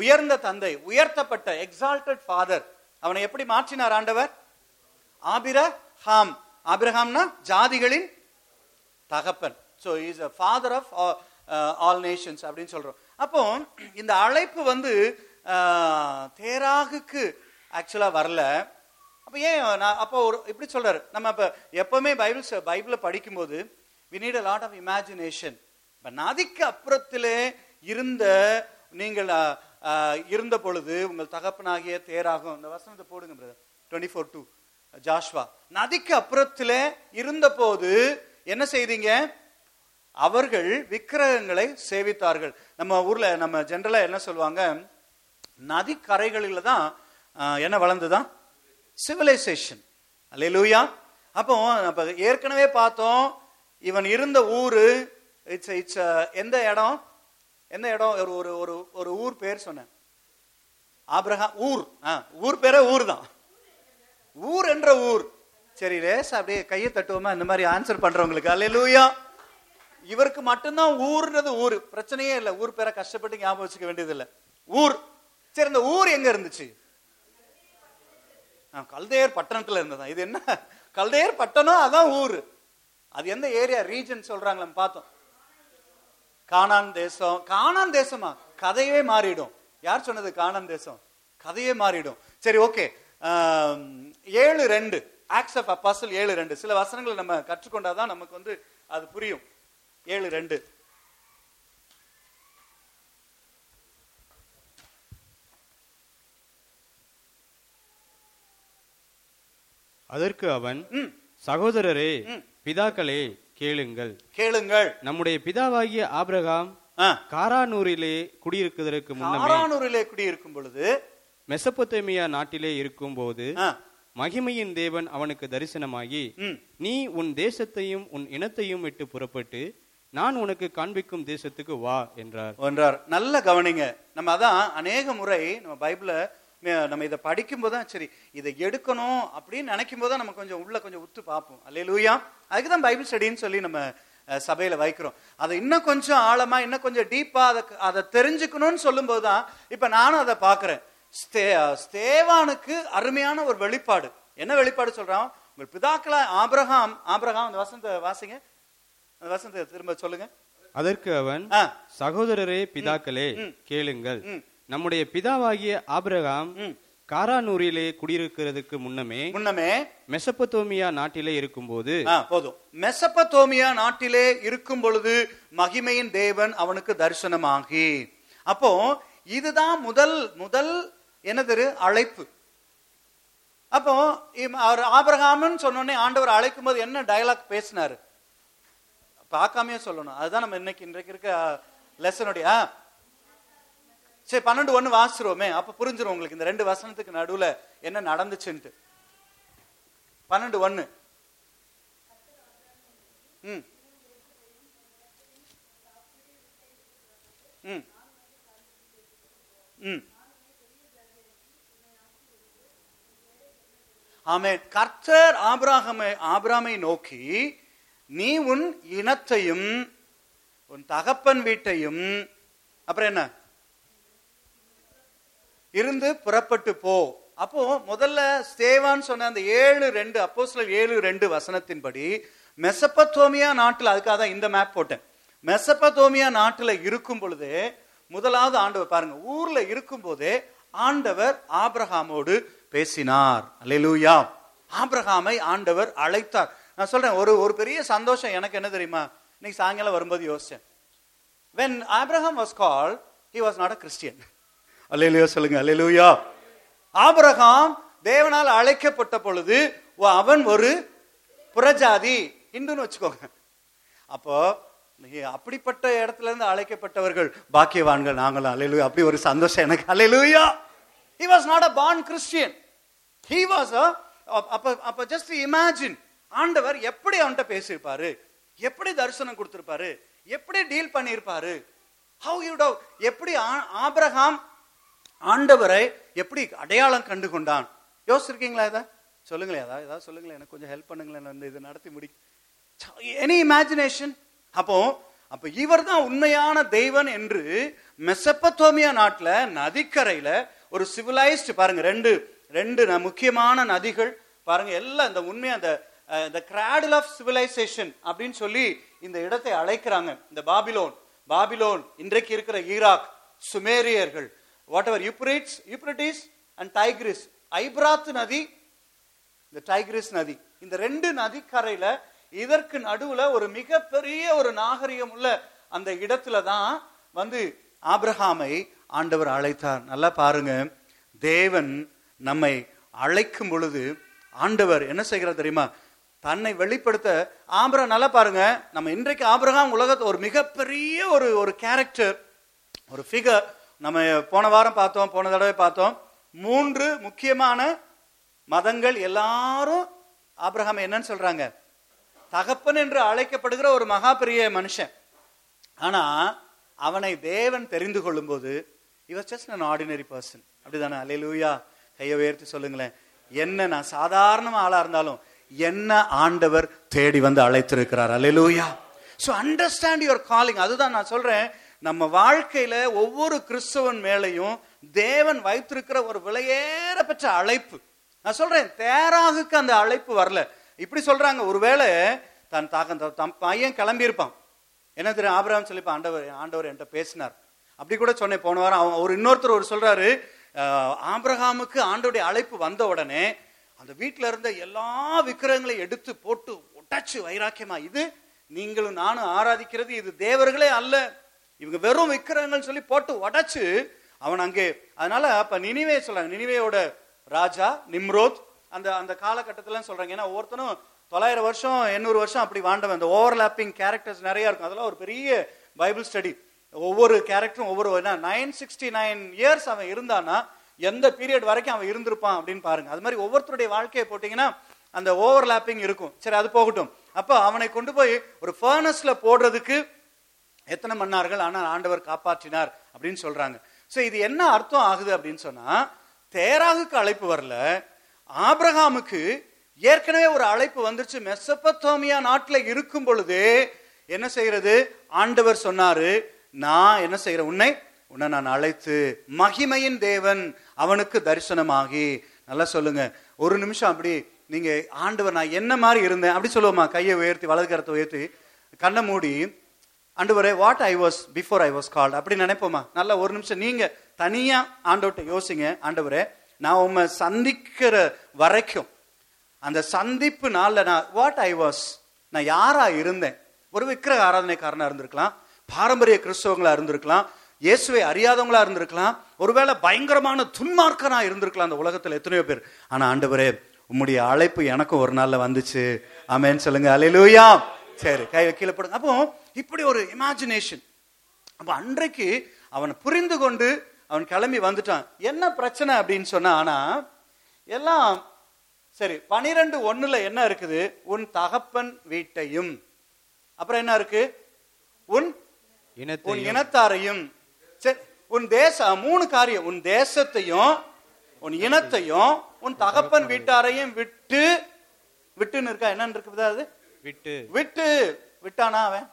உயர்ந்த தந்தை உயர்த்தப்பட்ட எக்ஸால்டட் ஃபாதர் அவனை எப்படி மாற்றினார் ஆண்டவர்? ஆபிரஹாம் ஆபிரஹாம்னா ஜாதிகளின் தகப்பன். So is a father of all nations அப்படின்னு சொல்றோம். அப்போ இந்த அழைப்பு வந்து தேராகுக்கு ஆக்சுவலாக வரல. அப்போ ஏன் நான் அப்போ ஒரு இப்படி சொல்கிறார் நம்ம இப்போ எப்போவுமே பைபிள் பைபிளை படிக்கும்போது we need a lot of imagination இப்போ நதிக்கு அப்புறத்திலே இருந்த நீங்கள் இருந்த பொழுது உங்கள் தகப்பனாகிய தேராகும். இந்த வசனத்தை போடுங்க brother twenty four two Joshua. நதிக்கு அப்புறத்தில் இருந்தபோது என்ன செய்தீங்க? அவர்கள் விக்கிரகங்களை சேவித்தார்கள். நம்ம ஊர்ல நம்ம ஜென்ரலா என்ன சொல்லுவாங்க? நதிக்கரைகளில் தான் என்ன வளர்ந்துதான் சிவிலைசேஷன் அல்லேலூயா அப்போ நம்ம ஏற்கனவே பார்த்தோம் இவன் இருந்த ஊரு இட்ஸ் இட்ஸ் எந்த இடம்? எந்த இடம்? ஒரு ஒரு ஒரு ஒரு ஊர் பேர் சொன்னேன். ஆபிரகாம் ஊர். ஆ, ஊர் பேரே ஊர் தான். ஊர் என்ற ஊர். சரி ரேஸ் அப்படியே கையை தட்டுவோமா? இந்த மாதிரி ஆன்சர் பண்றவங்களுக்கு. அல்லேலூயா இவருக்கு மட்டும்தான் ஊர்ன்றது ஊர். பிரச்சனையே இல்லை. ஊர் பேரை கஷ்டப்பட்டு ஞாபகம் வச்சுக்க வேண்டியது இல்லை ஊர். சரி இந்த ஊர் எங்க இருந்துச்சு? ஆ, கல்தையர் பட்டணத்துல இருந்ததா இது என்ன? கல்தையர் பட்டணம் அதான் ஊர். அது எந்த ஏரியா? ரீஜன் சொல்றாங்களே பார்த்தோம். காணான் தேசம். காணான் தேசமா? கதையே மாறிடும். யார் சொன்னது காணான் தேசம்? கதையே மாறிடும். சரி ஓகே. ஏழு ரெண்டு. ஆக்ஸ் ஆஃப் அப்பாசல் ஏழு ரெண்டு. சில வசனங்களை நம்ம கற்றுக்கொண்டாதான் நமக்கு வந்து அது புரியும். ஏழு ரெண்டு. அதற்கு அவன் சகோதரரே. பிதாக்களே கேளுங்கள். கேளுங்கள். நம்முடைய பிதாவாகிய ஆபிரகாம் காரானூரிலே குடியிருக்கிறதற்கு முன்னமே காரானூரிலே குடியிருக்கும் பொழுது மெசபொத்தேமியா நாட்டிலே இருக்கும்போது ஆ, மகிமையின் தேவன் அவனுக்கு தரிசனமாகி நீ உன் தேசத்தையும் உன் இனத்தையும் விட்டு புறப்பட்டு நான் உனக்கு காண்பிக்கும் தேசத்துக்கு வா என்றார். ஒன்றார் நல்ல கவனிங்க. நம்ம அதான் அநேக முறை நம்ம பைபிள நம்ம இதை படிக்கும்போது தான் சரி இதை எடுக்கணும் அப்படின்னு நினைக்கும் போது நம்ம கொஞ்சம் உள்ள கொஞ்சம் உத்து பார்ப்போம். அல்லேலூயா. அதுக்கு தான் பைபிள் ஸ்டடின்னு சொல்லி நம்ம சபையில வைக்கிறோம். அதை இன்னும் கொஞ்சம் ஆழமா இன்னும் கொஞ்சம் டீப்பா அதை அதை தெரிஞ்சுக்கணும்னு சொல்லும்போது தான் இப்ப நானும் அதை பாக்குறேன் ஸ்தே ஸ்தேவானுக்கு அருமையான ஒரு வெளிப்பாடு. என்ன வெளிப்பாடு சொல்றான்? உங்கள் பிதாக்களா ஆபிரகாம் ஆபிரகாம் அந்த வசந்த வாசிங்க. வசனத்தை திரும்ப சொல்லுங்க. அதற்கு அவன் சகோதரரே பிதாக்களே. கேளுங்கள். நம்முடைய பிதாவாகிய ஆபிரகாம். காரானூரிலே குடியிருக்கிறதுக்கு முன்னமே முன்னமே மெசபொத்தோமியா நாட்டிலே இருக்கும்போது ஆ, போதும். மெசபத்தோமியா நாட்டிலே இருக்கும் பொழுது மகிமையின் தேவன் அவனுக்கு தரிசனமாகி. அப்போ இதுதான் முதல் முதல் என்னது அழைப்பு. அப்போ அவர் ஆபிரகாம்னு சொன்னோடனே ஆண்டவர் அழைக்கும் போது என்ன டயலாக் பேசினாரு? பார்க்காமயே சொல்லணும். அதுதான் நம்ம இன்னைக்கு இன்றைக்கு இருக்க லெசனுடைய சரி பன்னெண்டு ஒன்று வாசிடுவோமே அப்போ புரிஞ்சிடும் உங்களுக்கு. இந்த ரெண்டு வசனத்துக்கு நடுவுல என்ன நடந்துச்சுன்ட்டு. பன்னெண்டு ஒன்று ம். ம். ம். ஆமென். கர்த்தர் ஆபிரகாமை ஆபிராமை நோக்கி நீ உன் இனத்தையும் உன் தகப்பன் வீட்டையும் அப்புறம் என்ன? இருந்து புறப்பட்டு போ. அப்போ முதல்ல ஸ்தேவான் சொன்ன அந்த ஏழு ரெண்டு அப்போ ஏழு ரெண்டு வசனத்தின்படி மெசப்பத்தோமியா நாட்டில் அதுக்காக தான் இந்த மேப் போட்டேன். மெசப்பத்தோமியா நாட்டில் இருக்கும் பொழுதே முதலாவது ஆண்டவர் பாருங்க ஊர்ல இருக்கும் போதே ஆண்டவர் ஆபிரகாமோடு பேசினார். அல்லேலூயா. ஆபிரகாமை ஆண்டவர் அழைத்தார். நான் சொல்றேன் ஒரு ஒரு பெரிய சந்தோஷம் எனக்கு என்ன தெரியுமா? இன்னைக்கு சாயங்காலம் வரும்போது யோசிச்சேன். When abraham was called he was not a christian. அல்லேலூயா சொல்லுங்க. அல்லேலூயா. ஆபிரகாம் தேவனால் அழைக்கப்பட்ட பொழுது அவன் ஒரு புறஜாதி. இந்துன்னு வச்சுக்கோங்க. அப்போ அப்படிப்பட்ட இடத்துல இருந்து அழைக்கப்பட்டவர்கள் பாக்கியவான்கள் நாங்களும். அல்லேலூயா அப்படி ஒரு சந்தோஷம் எனக்கு. he was not a born christian. He was a அப்ப அப்ப ஜஸ்ட் இமேஜின் ஆண்டவர் எப்படி அவன்கிட்ட பேசியிருப்பாரு? எப்படி தரிசனம் கொடுத்திருப்பாரு? எப்படி டீல் பண்ணியிருப்பாரு? ஹவு யூ டவ் எப்படி ஆ- ஆபிரகாம் ஆண்டவரை எப்படி அடையாளம் கண்டு கொண்டான் யோசிச்சிருக்கீங்களா இதை? சொல்லுங்களேன் ஏதாவது ஏதாவது சொல்லுங்களேன் எனக்கு கொஞ்சம் ஹெல்ப் பண்ணுங்களேன் வந்து இதை நடத்தி முடி எனி இமேஜினேஷன் அப்போ அப்ப இவர் தான் உண்மையான தெய்வன் என்று மெசப்பத்தோமியா நாட்டில் நதிக்கரையில ஒரு சிவிலைஸ்டு பாருங்க ரெண்டு ரெண்டு ந- முக்கியமான நதிகள் பாருங்க எல்லாம் இந்த உண்மையா அந்த த கிராடல் ஆஃப் சிவிலைசேஷன் அப்படின்னு சொல்லி இந்த இடத்தை அழைக்கிறாங்க. இந்த பாபிலோன் பாபிலோன் இன்றைக்கு இருக்கிற Iraq சுமேரியர்கள். Whatever Euphrates Euphrates and Tigris ஐப்ராத் நதி இந்த டைக்ரிஸ் நதி. இந்த ரெண்டு நதிக்கரையில இதற்கு நடுவுல ஒரு மிகப்பெரிய ஒரு நாகரிகம் உள்ள அந்த இடத்துல தான் வந்து ஆப்ரஹாமை ஆண்டவர் அழைத்தார். நல்லா பாருங்க. தேவன் நம்மை அழைக்கும் பொழுது ஆண்டவர் என்ன செய்கிறார் தெரியுமா? தன்னை வெளிப்படுத்த ஆபிரா நல்லா பாருங்க. நம்ம இன்றைக்கு ஆபிரகாம் உலகத்து ஒரு மிகப்பெரிய ஒரு ஒரு கேரக்டர் ஒரு ஃபிகர் நம்ம போன வாரம் பார்த்தோம் போன தடவை பார்த்தோம். மூன்று முக்கியமான மதங்கள் எல்லாரும் ஆபிரகாம் என்னன்னு சொல்றாங்க. தகப்பன் என்று அழைக்கப்படுகிற ஒரு மகா பெரிய மனுஷன். ஆனா அவனை தேவன் தெரிந்து கொள்ளும்போது இவர் ஜஸ்ட் நான் ஆர்டினரி பர்சன் அப்படிதானே? அலையிலூயா கையை உயர்த்தி சொல்லுங்களேன். என்ன நான் சாதாரண ஆளா இருந்தாலும் என்ன ஆண்டவர் தேடி வந்து அழைத்திருக்கிறார்? அலையலூயா ஸோ அண்டர்ஸ்டாண்ட் யுவர் காலிங் அதுதான் நான் சொல்றேன். நம்ம வாழ்க்கையில ஒவ்வொரு கிறிஸ்தவன் மேலையும் தேவன் வைத்திருக்கிற ஒரு விலையேற பெற்ற அழைப்பு. நான் சொல்றேன் தேராகுக்கு அந்த அழைப்பு வரல. இப்படி சொல்றாங்க ஒருவேளை தன் தாக்கம் தன் பையன் கிளம்பியிருப்பான். என்ன தெரியும்? ஆபிரகாம் சொல்லி ஆண்டவர் ஆண்டவர் என்கிட்ட பேசினார். அப்படி கூட சொன்னேன் போன வாரம் அவன் ஒரு இன்னொருத்தர் ஒரு சொல்றாரு ஆபிரகாமுக்கு ஆண்டோடைய அழைப்பு வந்த உடனே அந்த வீட்டில் இருந்த எல்லா விக்கிரகங்களையும் எடுத்து போட்டு உடைச்சு வைராக்கியமா. இது நீங்களும் நானும் ஆராதிக்கிறது இது தேவர்களே அல்ல. இவங்க வெறும் விக்கிரகங்கள் சொல்லி போட்டு உடைச்சு அவன் அங்கே அதனால அப்ப நினிவே சொல்றாங்க. நினிவேயோட ராஜா நிம்ரோத் அந்த அந்த காலகட்டத்தில் சொல்றாங்க. ஏன்னா ஒவ்வொருத்தனும் தொள்ளாயிரம் வருஷம் எண்ணூறு வருஷம் அப்படி வாண்டவன் அந்த ஓவர்லாப்பிங் கேரக்டர்ஸ் நிறைய இருக்கும். அதெல்லாம் ஒரு பெரிய பைபிள் ஸ்டடி ஒவ்வொரு கேரக்டரும் ஒவ்வொரு நைன் சிக்ஸ்டி நைன் இயர்ஸ் அவன் இருந்தான்னா எந்த பீரியட் வரைக்கும் அவன் இருந்திருப்பான் அப்படின்னு பாருங்க. அது மாதிரி ஒவ்வொருத்தருடைய வாழ்க்கையை போட்டீங்கன்னா அந்த ஓவர்லாப்பிங் இருக்கும். சரி அது போகட்டும். அப்போ அவனை கொண்டு போய் ஒரு ஃபர்னஸ்ல போடுறதுக்கு எத்தனை மன்னார்கள்? ஆனால் ஆண்டவர் காப்பாற்றினார் அப்படின்னு சொல்றாங்க. ஸோ இது என்ன அர்த்தம் ஆகுது அப்படின்னு சொன்னா தேராகுக்கு அழைப்பு வரல. ஆபிரகாமுக்கு ஏற்கனவே ஒரு அழைப்பு வந்துருச்சு. மெசப்பத்தோமியா நாட்டில் இருக்கும் பொழுதே என்ன செய்யறது? ஆண்டவர் சொன்னாரு நான் என்ன செய்யற உன்னை உன்னை நான் அழைத்து மகிமையின் தேவன் அவனுக்கு தரிசனமாகி. நல்லா சொல்லுங்க. ஒரு நிமிஷம் அப்படி நீங்க ஆண்டவர் நான் என்ன மாதிரி இருந்தேன்? அப்படி சொல்லுவோமா? கையை உயர்த்தி வலது கரத்தை உயர்த்தி கண்ணை மூடி ஆண்டவரே what I was before I was called அப்படி நினைப்போமா? நல்லா ஒரு நிமிஷம் நீங்க தனியா ஆண்டவர்கிட்ட யோசிங்க. ஆண்டவரே நான் உண்மை சந்திக்கிற வரைக்கும் அந்த சந்திப்பு நாளில் நான் வாட் ஐ வாஸ் நான் யாரா இருந்தேன்? ஒரு விக்கிரக ஆராதனைக்காரனா இருந்திருக்கலாம். பாரம்பரிய கிறிஸ்தவங்களா இருந்திருக்கலாம். இயேசுவை அறியாதவங்களா இருந்திருக்கலாம். ஒருவேளை பயங்கரமான துன்மார்க்கனா இருந்திருக்கலாம் அந்த உலகத்துல எத்தனையோ பேர். ஆனா ஆண்டவரே உம்முடைய அழைப்பு எனக்கும் ஒரு நாள்ல வந்துச்சு. ஆமென்னு சொல்லுங்க. அலையிலூயா சரி கை கீழே போடுங்க. அப்போ இப்படி ஒரு இமேஜினேஷன் அப்ப அன்றைக்கு அவனை புரிந்து கொண்டு அவன் கிளம்பி வந்துட்டான். என்ன பிரச்சனை அப்படின்னு சொன்னா ஆனா எல்லாம் சரி பனிரெண்டு ஒண்ணுல என்ன இருக்குது? உன் தகப்பன் வீட்டையும். அப்புறம் என்ன இருக்கு? உன் இனத்தாரையும். உன் தேச மூணு காரியம் உன் தேசத்தையும் உன் இனத்தையும் உன் தகப்பன் வீட்டாரையும் விட்டு விட்டுன்னு இருக்கா? என்னன்னு இருக்குது அது? விட்டு. விட்டு. விட்டானா அவன்?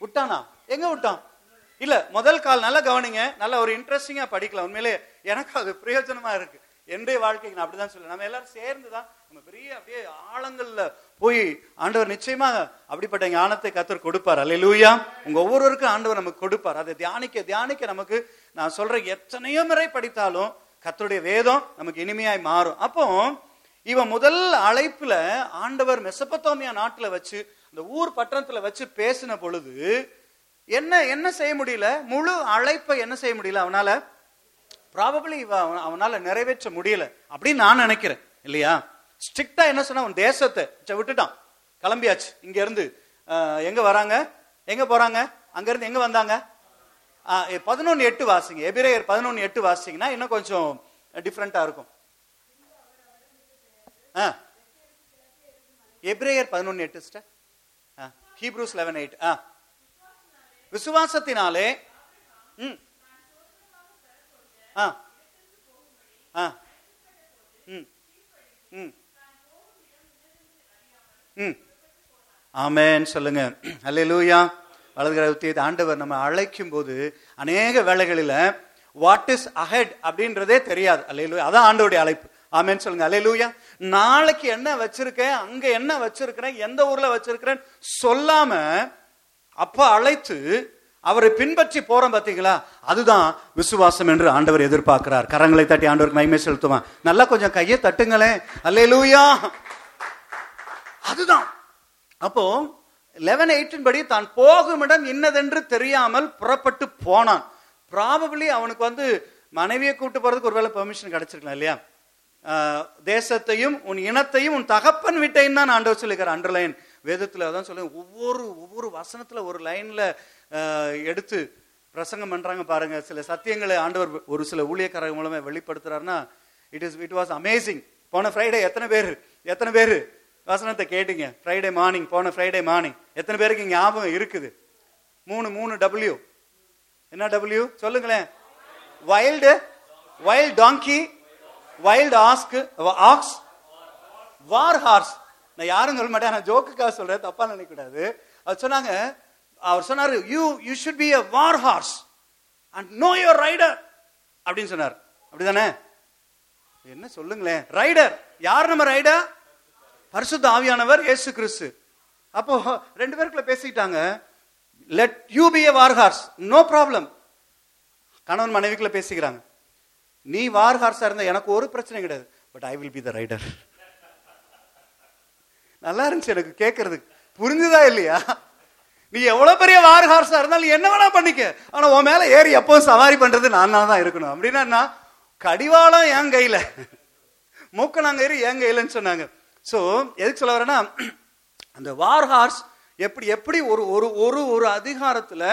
விட்டானா? எங்க விட்டான்? இல்ல முதல் கால் நல்லா கவனிங்க. நல்ல ஒரு இன்ட்ரெஸ்டிங்கா படிக்கலாம். உண்மையிலே எனக்கு அது பிரயோஜனமா இருக்கு. என்னுடைய வாழ்க்கைக்கு நான் அப்படிதான் சொல்லுவேன் நம்ம எல்லாரும் சேர்ந்து தான் நம்ம பெரிய அப்படியே ஆழங்கள்ல போய் ஆண்டவர் நிச்சயமா அப்படிப்பட்ட ஞானத்தை கத்தர் கொடுப்பார். அல்லேலூயா உங்க ஒவ்வொருவருக்கும் ஆண்டவர் நமக்கு கொடுப்பார். அதை தியானிக்க தியானிக்க நமக்கு நான் சொல்ற எத்தனையோ முறை படித்தாலும் கத்தருடைய வேதம் நமக்கு இனிமையாய் மாறும். அப்போ இவன் முதல் அழைப்புல ஆண்டவர் மெசப்பத்தோமியா நாட்டுல வச்சு அந்த ஊர் பட்டணத்துல வச்சு பேசின பொழுது என்ன என்ன செய்ய முடியல? முழு அழைப்பை என்ன செய்ய முடியல? அவனால ப்ராபபிளி அவனால நிறைவேற்ற முடியல அப்படின்னு நான் நினைக்கிறேன். இல்லையா? ஸ்ட்ரிக்டா என்ன சொன்னா அவன் தேசத்தை விட்டுட்டான். கிளம்பியாச்சு. இங்க இருந்து எங்க வராங்க? எங்க போறாங்க? அங்க இருந்து எங்க வந்தாங்க? பதினொன்னு எட்டு வாசிங்க. எபிரேயர் பதினொன்னு எட்டு வாசிங்கன்னா இன்னும் கொஞ்சம் டிஃப்ரெண்டா இருக்கும். ஆ எபிரேயர் பதினொன்னு எட்டு சிஸ்டர் ஹீப்ரூஸ் லெவன் எயிட் ஆ விசுவாசத்தினாலே ம். ஆ ஆ ம். ம். ம். ஆமேன்னு சொல்லுங்க. அல்லேலூயா வளர்கிற உத்தியத்தை ஆண்டவர் நம்ம அழைக்கும் போது அநேக வேலைகளில் வாட் இஸ் அஹெட் அப்படின்றதே தெரியாது. அல்லேலூயா அதான் ஆண்டவருடைய அழைப்பு. ஆமேன்னு சொல்லுங்க. அல்லையிலூயா நாளைக்கு என்ன வச்சிருக்கேன் அங்க என்ன வச்சிருக்கிறேன் எந்த ஊர்ல வச்சிருக்கிறேன் சொல்லாம அப்ப அழைத்து அவரை பின்பற்றி போறோம் பாத்தீங்களா? அதுதான் விசுவாசம் என்று ஆண்டவர் எதிர்பார்க்கிறார். கரங்களை தட்டி ஆண்டவருக்கு மைமே செலுத்துவான். நல்லா கொஞ்சம் கையை தட்டுங்களேன். அல்லையிலூயா அதுதான். அப்போ லெவன் எயிட்டின் படி தான் போகும் இடம் இன்னதென்று தெரியாமல் புறப்பட்டு போனான். ப்ராபபிளி அவனுக்கு வந்து மனைவியை கூட்டு போறதுக்கு ஒருவேளை பெர்மிஷன் கிடைச்சிருக்கலாம் இல்லையா? தேசத்தையும் உன் இனத்தையும் உன் தகப்பன் வீட்டையும் தான் ஆண்டவர் சொல்லிக்கிறார் அண்டர்லைன் வேதத்தில் அதான் சொல்லி ஒவ்வொரு ஒவ்வொரு வசனத்தில் ஒரு லைனில் எடுத்து பிரசங்கம் பண்ணுறாங்க பாருங்க. சில சத்தியங்களை ஆண்டவர் ஒரு சில ஊழியக்காரங்க மூலமாக வெளிப்படுத்துறாருன்னா it is it was amazing போன ஃப்ரைடே எத்தனை பேர்? எத்தனை பேர்? வசனத்தை கேட்டீங்க. ஃப்ரைடே மார்னிங் போன ஃப்ரைடே மார்னிங் எத்தனை பேருக்கு ஞாபகம் இருக்குது? மூணு மூணு டபிள்யூ என்ன டபிள்யூ சொல்லுங்களேன். Wild wild donkey wild ass ox war horse நான் யாரும் சொல்ல மாட்டேன் நான் ஜோக்குக்காக சொல்றேன் தப்பா நினைக்கூடாது அவர் சொன்னாங்க அவர் சொன்னார் you you should be a war horse and know your rider அப்படின்னு சொன்னார். அப்படிதானே? என்ன சொல்லுங்களேன். ரைடர் யார் நம்ம ரைடர் பரிசுத்த ஆவியானவர் ஏசு கிறிஸ்து. அப்போ ரெண்டு பேருக்குள்ள பேசிக்கிட்டாங்க. Let you be a war horse no problem கணவன் மனைவிக்குள்ள பேசிக்கிறாங்க. நீ வார் ஹார்ஸா இருந்தா எனக்கு ஒரு பிரச்சனை கிடையாது. But I will be the rider நல்லா இருந்துச்சு எனக்கு கேட்கறதுக்கு புரிஞ்சுதா இல்லையா? நீ எவ்வளவு பெரிய வார் ஹார்ஸா இருந்தாலும் என்ன வேணா பண்ணிக்க. ஆனா உன் மேல ஏறி எப்பவும் சவாரி பண்றது நான் தான் இருக்கணும். அப்படின்னா கடிவாளம் என் கையில. மூக்கணாங்கயிறு என் கையிலன்னு சொன்னாங்க. ஸோ எதுக்கு சொல்ல வரேன்னா அந்த வார் ஹார்ஸ் எப்படி எப்படி ஒரு ஒரு ஒரு ஒரு அதிகாரத்தில்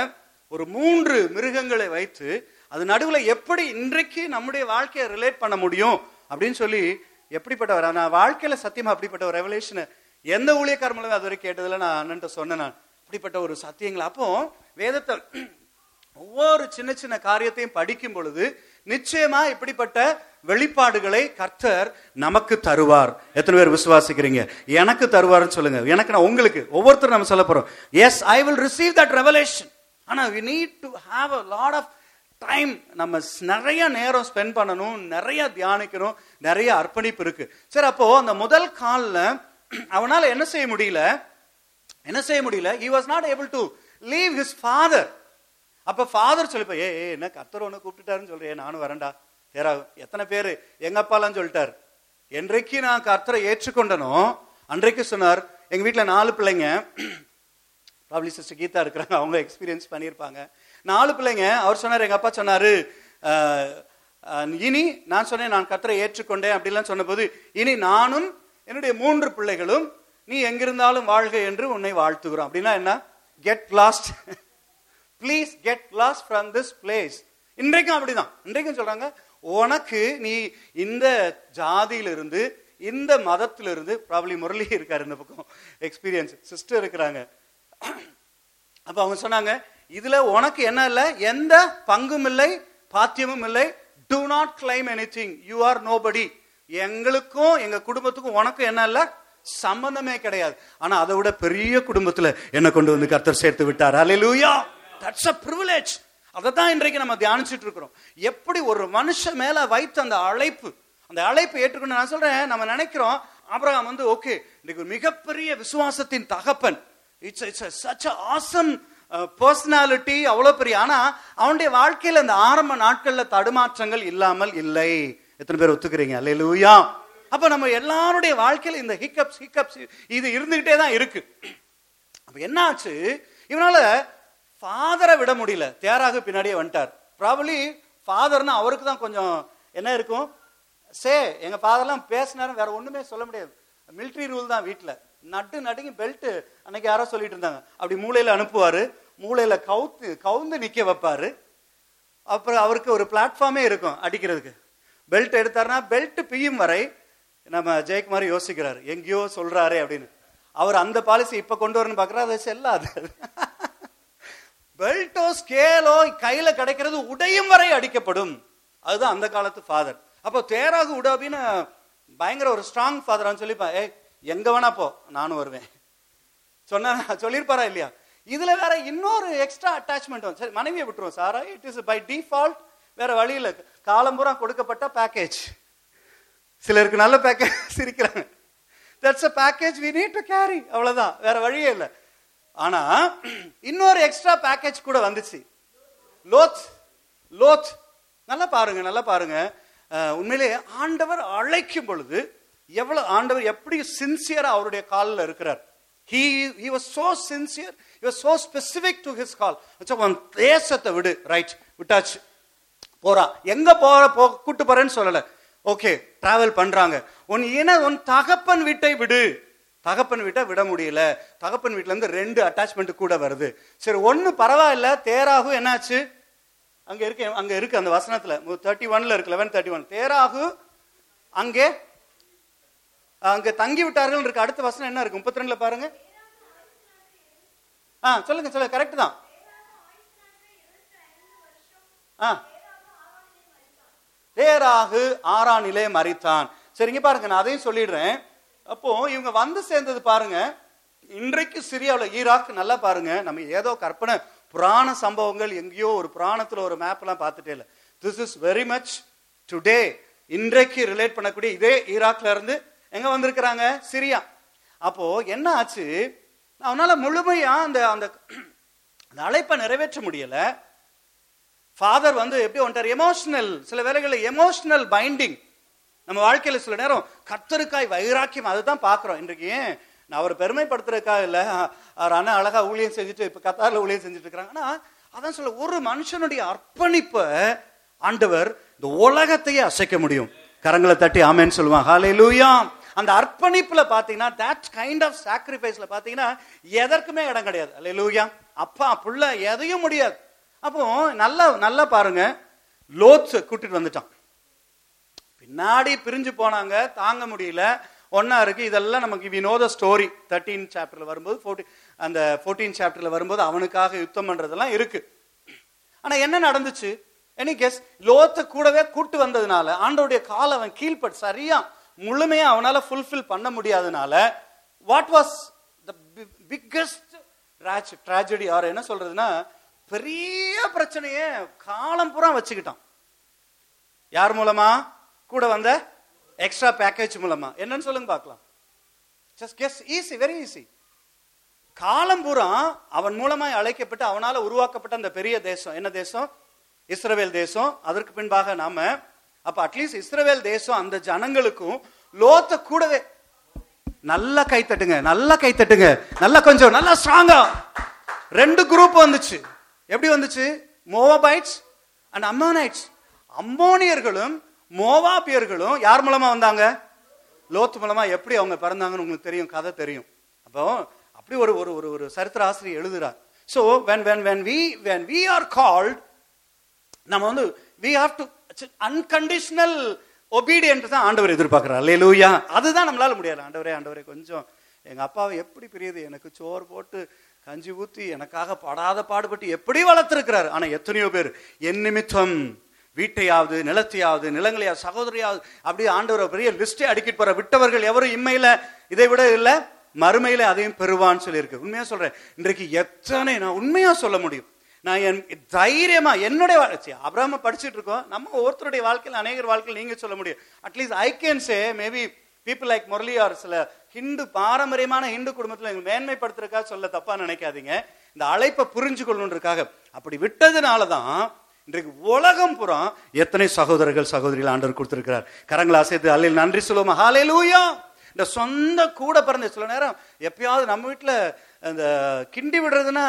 ஒரு மூன்று மிருகங்களை வைத்து அது நடுவில் எப்படி இன்றைக்கு நம்முடைய வாழ்க்கையை ரிலேட் பண்ண முடியும் அப்படின்னு சொல்லி எப்படிப்பட்டவர்? நான் வாழ்க்கையில் சத்தியமாக அப்படிப்பட்ட ஒரு ரெவலேஷனை எந்த ஊழியக்கார மூலமே அது வரைக்கும் கேட்டதில்ல நான் அண்ணன்ட்ட சொன்னேன் நான். அப்படிப்பட்ட ஒரு சத்தியங்கள். அப்போ வேதத்தை ஒவ்வொரு சின்ன சின்ன காரியத்தையும் படிக்கும் பொழுது நிச்சயமா இப்படிப்பட்ட வெளிப்பாடுகளை கர்த்தர் நமக்கு தருவார். எத்தனை பேர் விசுவாசிக்கிறீங்க? எனக்கு தருவார்னு சொல்லுங்க. எனக்கு நான் உங்களுக்கு ஒவ்வொருத்தரும் நம்ம சொல்ல போறோம். Yes I will receive that revelation ஆனா we need to have a lot of time நம்ம ஸ்- நிறைய நேரம் ஸ்பெண்ட் பண்ணணும் நிறைய தியானிக்கணும் நிறைய அர்ப்பணிப்பு இருக்கு. சரி அப்போ அந்த முதல் காலில் அவனால் என்ன செய்ய முடியல? என்ன செய்ய முடியல? He was not able to leave his father அப்போ ஃபாதர் சொல்லிப்ப ஏ ஏ, என்ன கத்தர் ஒன்று கூப்பிட்டுட்டாருன்னு சொல்கிறேன் நானும் வரேன்டா. தேரா எத்தனை பேர்? எங்கப்பாலாம் சொல்லிட்டார். என்றைக்கு நான் கர்த்தரை ஏற்றுக்கொண்டனோ அன்றைக்கு சொன்னார் எங்கள் வீட்டில் நாலு பிள்ளைங்க. ப்ராப்ளி சிஸ்டர் கீதா இருக்கிறாங்க அவங்க எக்ஸ்பீரியன்ஸ் பண்ணியிருப்பாங்க. நாலு பிள்ளைங்க அவர் சொன்னார் எங்கள் அப்பா சொன்னார் இனி நான் சொன்னேன் நான் கத்தரை ஏற்றுக்கொண்டேன் அப்படிலாம் சொன்னபோது இனி நானும் என்னுடைய மூன்று பிள்ளைகளும் நீ எங்கிருந்தாலும் வாழ்க என்று உன்னை வாழ்த்துகிறோம். அப்படின்னா என்ன? Get lost please get lost from this place இன்றைக்கும் அப்படிதான். இன்றைக்கும் சொல்றாங்க உனக்கு நீ இந்த ஜாதியிலிருந்து இந்த மதத்திலிருந்து ப்ராப்ளி முரளி இருக்காரு இந்த பக்கம். எக்ஸ்பீரியன்ஸ் சிஸ்டர் இருக்கிறாங்க. அப்ப அவங்க சொன்னாங்க இதுல உனக்கு என்ன இல்லை? எந்த பங்கும் இல்லை பாத்தியமும் இல்லை. Do not claim anything you are nobody எங்களுக்கும் எங்க குடும்பத்துக்கும் உனக்கும் என்ன இல்லை? சம்பந்தமே கிடையாது. ஆனா அதை விட பெரிய குடும்பத்துல என்ன கொண்டு வந்து கர்த்தர் சேர்த்து விட்டார். அல்லேலூயா தட்ஸ் அ ப்ரிவிலேஜ் அதை தான் இன்றைக்கு நம்ம தியானிச்சுட்டு இருக்கிறோம் எப்படி ஒரு மனுஷன் மேல வைத்த அந்த அழைப்பு அந்த அழைப்பு ஏற்றுக்கொண்டு நான் சொல்றேன் நம்ம நினைக்கிறோம் அப்புறம் வந்து ஓகே இன்னைக்கு ஒரு மிகப்பெரிய விசுவாசத்தின் தகப்பன். It's it's such awesome personality அவ்வளவு பெரிய. ஆனா அவனுடைய வாழ்க்கையில அந்த ஆரம்ப நாட்கள்ல தடுமாற்றங்கள் இல்லாமல் இல்லை. எத்தனை பேர் ஒத்துக்கிறீங்க? அல்லேலூயா அப்ப நம்ம எல்லாருடைய வாழ்க்கையில இந்த ஹிக்கப்ஸ் ஹிக்கப்ஸ் இது இருந்துகிட்டே தான் இருக்கு. அப்ப என்ன ஆச்சு? இவனால ஃபாதரை விட முடியல. தேராக பின்னாடியே வந்துட்டார். ப்ராபலி ஃபாதர்னு அவருக்கு தான் கொஞ்சம் என்ன இருக்கும்? சே எங்கள் ஃபாதர்லாம் பேசினாரு வேற ஒன்றுமே சொல்ல முடியாது. மிலிட்ரி ரூல் தான் வீட்டில் நட்டு நடுங்கி பெல்ட்டு அன்னைக்கு யாரோ சொல்லிட்டு இருந்தாங்க. அப்படி மூளையில் அனுப்புவார். மூளையில் கவுத்து கவுந்து நிற்க வைப்பார். அப்புறம் அவருக்கு ஒரு பிளாட்ஃபார்மே இருக்கும் அடிக்கிறதுக்கு. பெல்ட் எடுத்தாருன்னா பெல்ட் பியும் வரை நம்ம ஜெயக்குமார் யோசிக்கிறார். எங்கேயோ சொல்கிறாரு அப்படின்னு. அவர் அந்த பாலிசி இப்போ கொண்டு வரணும்னு பார்க்குறாரு அது செல்லாது. பெல்ட்டோ ஸ்கேலோ கையில கிடைக்கிறது உடையும் வரை அடிக்கப்படும். அதுதான் அந்த காலத்து ஃபாதர் அப்போ தேராகு உடாபின்னு பயங்கர ஒரு ஸ்ட்ராங் ஃபாதரான்னு சொல்லிப்பா ஏய் எங்க வேணா போ நானும் வருவேன். சொன்ன சொல்லியிருப்பாரா இல்லையா? இதுல வேற இன்னொரு எக்ஸ்ட்ரா அட்டாச்மெண்ட் வந்து சரி மனைவியை விட்டுருவோம் Sarah. It is by default வேற வழி காலம்பூரா கொடுக்கப்பட்ட பேக்கேஜ் சிலருக்கு நல்ல பேக்கேஜ் சிரிக்கிறாங்க. That's a package we need to carry அவ்வளோதான் வேற வழியே இல்லை. ஆனா இன்னொரு எக்ஸ்ட்ரா பேக்கேஜ் கூட வந்துச்சு. லோத் லோத். நல்லா பாருங்க நல்லா பாருங்க. உண்மையிலே ஆண்டவர் அழைக்கும் பொழுது எவ்வளவு ஆண்டவர் எப்படி சின்சியரா அவருடைய காலில் இருக்கிறார். He he was so so he was so specific to his call உன் தேசத்தை விடு. ரைட் விட்டாச்சு. போறா. எங்க போற போ கூட்டு போறேன்னு சொல்லல. ஓகே டிராவல் பண்றாங்க. உன் இன உன் தகப்பன் வீட்டை விடு. தகப்பன் வீட்டை விட முடியல. தகப்பன் வீட்டிலேருந்து ரெண்டு அட்டாச்மெண்ட் கூட வருது. சரி ஒன்று பரவாயில்ல தேராகு என்னாச்சு? அங்கே இருக்கு அங்கே இருக்கு அந்த வசனத்தில். தேர்ட்டி ஒன்ல இருக்கு லெவன் தேர்ட்டி ஒன் தேராகு அங்கே அங்கே தங்கி விட்டார்கள் இருக்கு. அடுத்த வசனம் என்ன இருக்கு? முப்பத்தி ரெண்டுல பாருங்க. ஆ சொல்லுங்க சொல்லுங்க கரெக்ட் தான். ஆ. தேராகு ஆறானிலே மறித்தான் சரிங்க பாருங்க நான் அதையும் சொல்லிடுறேன். அப்போ இவங்க வந்து சேர்ந்தது பாருங்க. இன்றைக்கு சிரியாவில் ஈராக் நல்லா பாருங்க. நம்ம ஏதோ கற்பனை புராண சம்பவங்கள் எங்கேயோ ஒரு புராணத்தில் ஒரு மேப்லாம் பார்த்துட்டே இல்லை. This is very much today இன்றைக்கு ரிலேட் பண்ணக்கூடிய இதே ஈராக்ல இருந்து எங்க வந்திருக்கிறாங்க? சிரியா. அப்போ என்ன ஆச்சு? அவனால முழுமையா அந்த அந்த அழைப்பை நிறைவேற்ற முடியல. ஃபாதர் வந்து எப்படி வந்துட்டார்? எமோஷனல் சில வேலைகளில் எமோஷனல் பைண்டிங் நம்ம வாழ்க்கையில் சில நேரம் கத்தருக்காய் வைராக்கியம் அதை தான் பார்க்குறோம். இன்றைக்கு ஏன் நான் அவர் பெருமைப்படுத்துறதுக்காக இல்லை. அவர் அண்ணா அழகா ஊழியம் செஞ்சுட்டு இப்போ கத்தாரில் ஊழியம் செஞ்சுட்டு இருக்கிறாங்க. ஆனால் அதான் சொல்ல ஒரு மனுஷனுடைய அர்ப்பணிப்பை ஆண்டவர் இந்த உலகத்தையே அசைக்க முடியும். கரங்களை தட்டி ஆமேன்னு சொல்லுவான் ஹalleluya அந்த அர்ப்பணிப்புல பாத்தீங்கன்னா தட் கைண்ட் ஆஃப் சாக்ரிஃபைஸ்ல பாத்தீங்கன்னா எதற்குமே இடம் கிடையாது. ஹalleluya அப்பா புள்ள எதையும் முடியாது. அப்போ நல்லா நல்லா பாருங்க. லோத்ஸ் கூட்டிட்டு வந்துட்டான். பின்னாடி பிரிஞ்சு போனாங்க தாங்க முடியல. ஒன்னா இருக்கு இதெல்லாம் நமக்கு வினோத ஸ்டோரி தேர்ட்டீன் சாப்டர்ல வரும்போது ஃபோர்டீன் அந்த ஃபோர்டீன் சாப்டர்ல வரும்போது அவனுக்காக யுத்தம் பண்றதெல்லாம் இருக்கு. ஆனா என்ன நடந்துச்சு? எனி கெஸ் லோத்த கூடவே கூட்டு வந்ததுனால ஆண்டோடைய கால் அவன் கீழ்பட் சரியா முழுமையா அவனால ஃபுல்ஃபில் பண்ண முடியாதனால what was the biggest tragedy or என்ன சொல்றதுன்னா பெரிய பிரச்சனையே காலம் பூரா வச்சுக்கிட்டான். யார் மூலமா? கூட வந்த எக்ஸ்ட்ரா பேக்கேஜ் மூலமா. என்னன்னு சொல்லுங்க பார்க்கலாம். Just guess easy very easy காலம் பூரா அவன் மூலமாய் அழைக்கப்பட்டு அவனால உருவாக்கப்பட்ட அந்த பெரிய தேசம். என்ன தேசம்? இஸ்ரவேல் தேசம். அதற்கு பின்பாக நாம அப்ப அட்லீஸ்ட் இஸ்ரவேல் தேசம் அந்த ஜனங்களுக்கும் லோத்த கூடவே நல்லா கை தட்டுங்க நல்லா கைத்தட்டுங்க. நல்லா கொஞ்சம் நல்லா ஸ்ட்ராங்கா ரெண்டு குரூப் வந்துச்சு. எப்படி வந்துச்சு? மோவாபைட்ஸ் அண்ட் அம்மோனைட்ஸ் அம்மோனியர்களும் மோவாபியர்களும் யார் மூலமா வந்தாங்க? லோத் மூலமா எப்படி அவங்க பிறந்தாங்கன்னு உங்களுக்கு தெரியும் கதை தெரியும். அப்போ அப்படி ஒரு ஒரு ஒரு ஒரு சரித்திர ஆசிரியர் எழுதுறார். So when when when we when we are called நம்ம வந்து we have to unconditional obedient தான் ஆண்டவர் எதிர்பார்க்கிறார். லூயா அதுதான் நம்மளால முடியாது ஆண்டவரே ஆண்டவரே கொஞ்சம் எங்கள் அப்பாவை எப்படி பிரியுது? எனக்கு சோறு போட்டு கஞ்சி ஊற்றி எனக்காக படாத பாடுபட்டு எப்படி வளர்த்துருக்கிறாரு? ஆனால் எத்தனையோ பேர் என் நிமித்தம் வீட்டையாவது நிலத்தையாவது நிலங்களையாவது சகோதரியாவது அப்படியே ஆண்டவர் பெரிய லிஸ்டே அடிக்கிட்டு போற விட்டவர்கள் எவரும் இம்மையில இதை விட இல்ல மறுமையில அதையும் பெறுவான்னு சொல்லியிருக்கு. உண்மையா சொல்றேன். இன்றைக்கு எத்தனை நான் உண்மையா சொல்ல முடியும். நான் என் தைரியமா என்னுடைய வாழ்க்கை அப்புறமா படிச்சுட்டு இருக்கோம். நம்ம ஒருத்தருடைய வாழ்க்கையில் அநேகர் வாழ்க்கையில் நீங்க சொல்ல முடியும். At least I can say maybe people like Murali or சில ஹிந்து பாரம்பரியமான ஹிந்து குடும்பத்தில் எங்க மேன்மைப்படுத்துறதுக்காக சொல்ல தப்பா நினைக்காதீங்க. இந்த அழைப்பை புரிஞ்சு கொள்ளுன்றதுக்காக அப்படி விட்டதுனால தான் இன்றைக்கு உலகம் புறம் எத்தனை சகோதரர்கள் சகோதரிகள் ஆண்டவர் கொடுத்திருக்கிறார். கரங்களை அசைத்து அல்லையில் நன்றி சொல்லுவோம்? ஹalleluya! இந்த சொந்த கூட பிறந்த சில நேரம் எப்பயாவது நம்ம வீட்டில் இந்த கிண்டி விடுறதுன்னா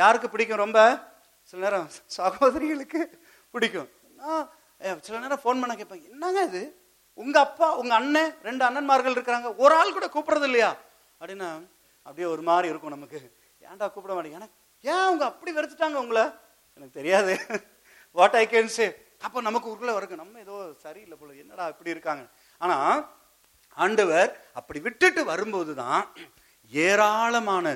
யாருக்கு பிடிக்கும் ரொம்ப? சில நேரம் சகோதரிகளுக்கு பிடிக்கும். சில நேரம் ஃபோன் பண்ண கேட்பேன் என்னங்க இது? உங்கள் அப்பா உங்கள் அண்ணன் ரெண்டு அண்ணன்மார்கள் இருக்கிறாங்க. ஒரு ஆள் கூட கூப்பிட்றது இல்லையா? அப்படின்னா அப்படியே ஒரு மாதிரி இருக்கும் நமக்கு. ஏன்டா கூப்பிட மாட்டேங்க? ஏன்னா ஏன் அவங்க அப்படி வெறுத்துட்டாங்க உங்களை? எனக்கு தெரியாது. வாட் ஐ கேன் சே அப்போ நமக்கு உருக்குள்ள வருங்க. நம்ம ஏதோ சரியில்லை போல. என்னடா இப்படி இருக்காங்க? ஆனா ஆண்டவர் அப்படி விட்டுட்டு வரும்போது தான் ஏராளமான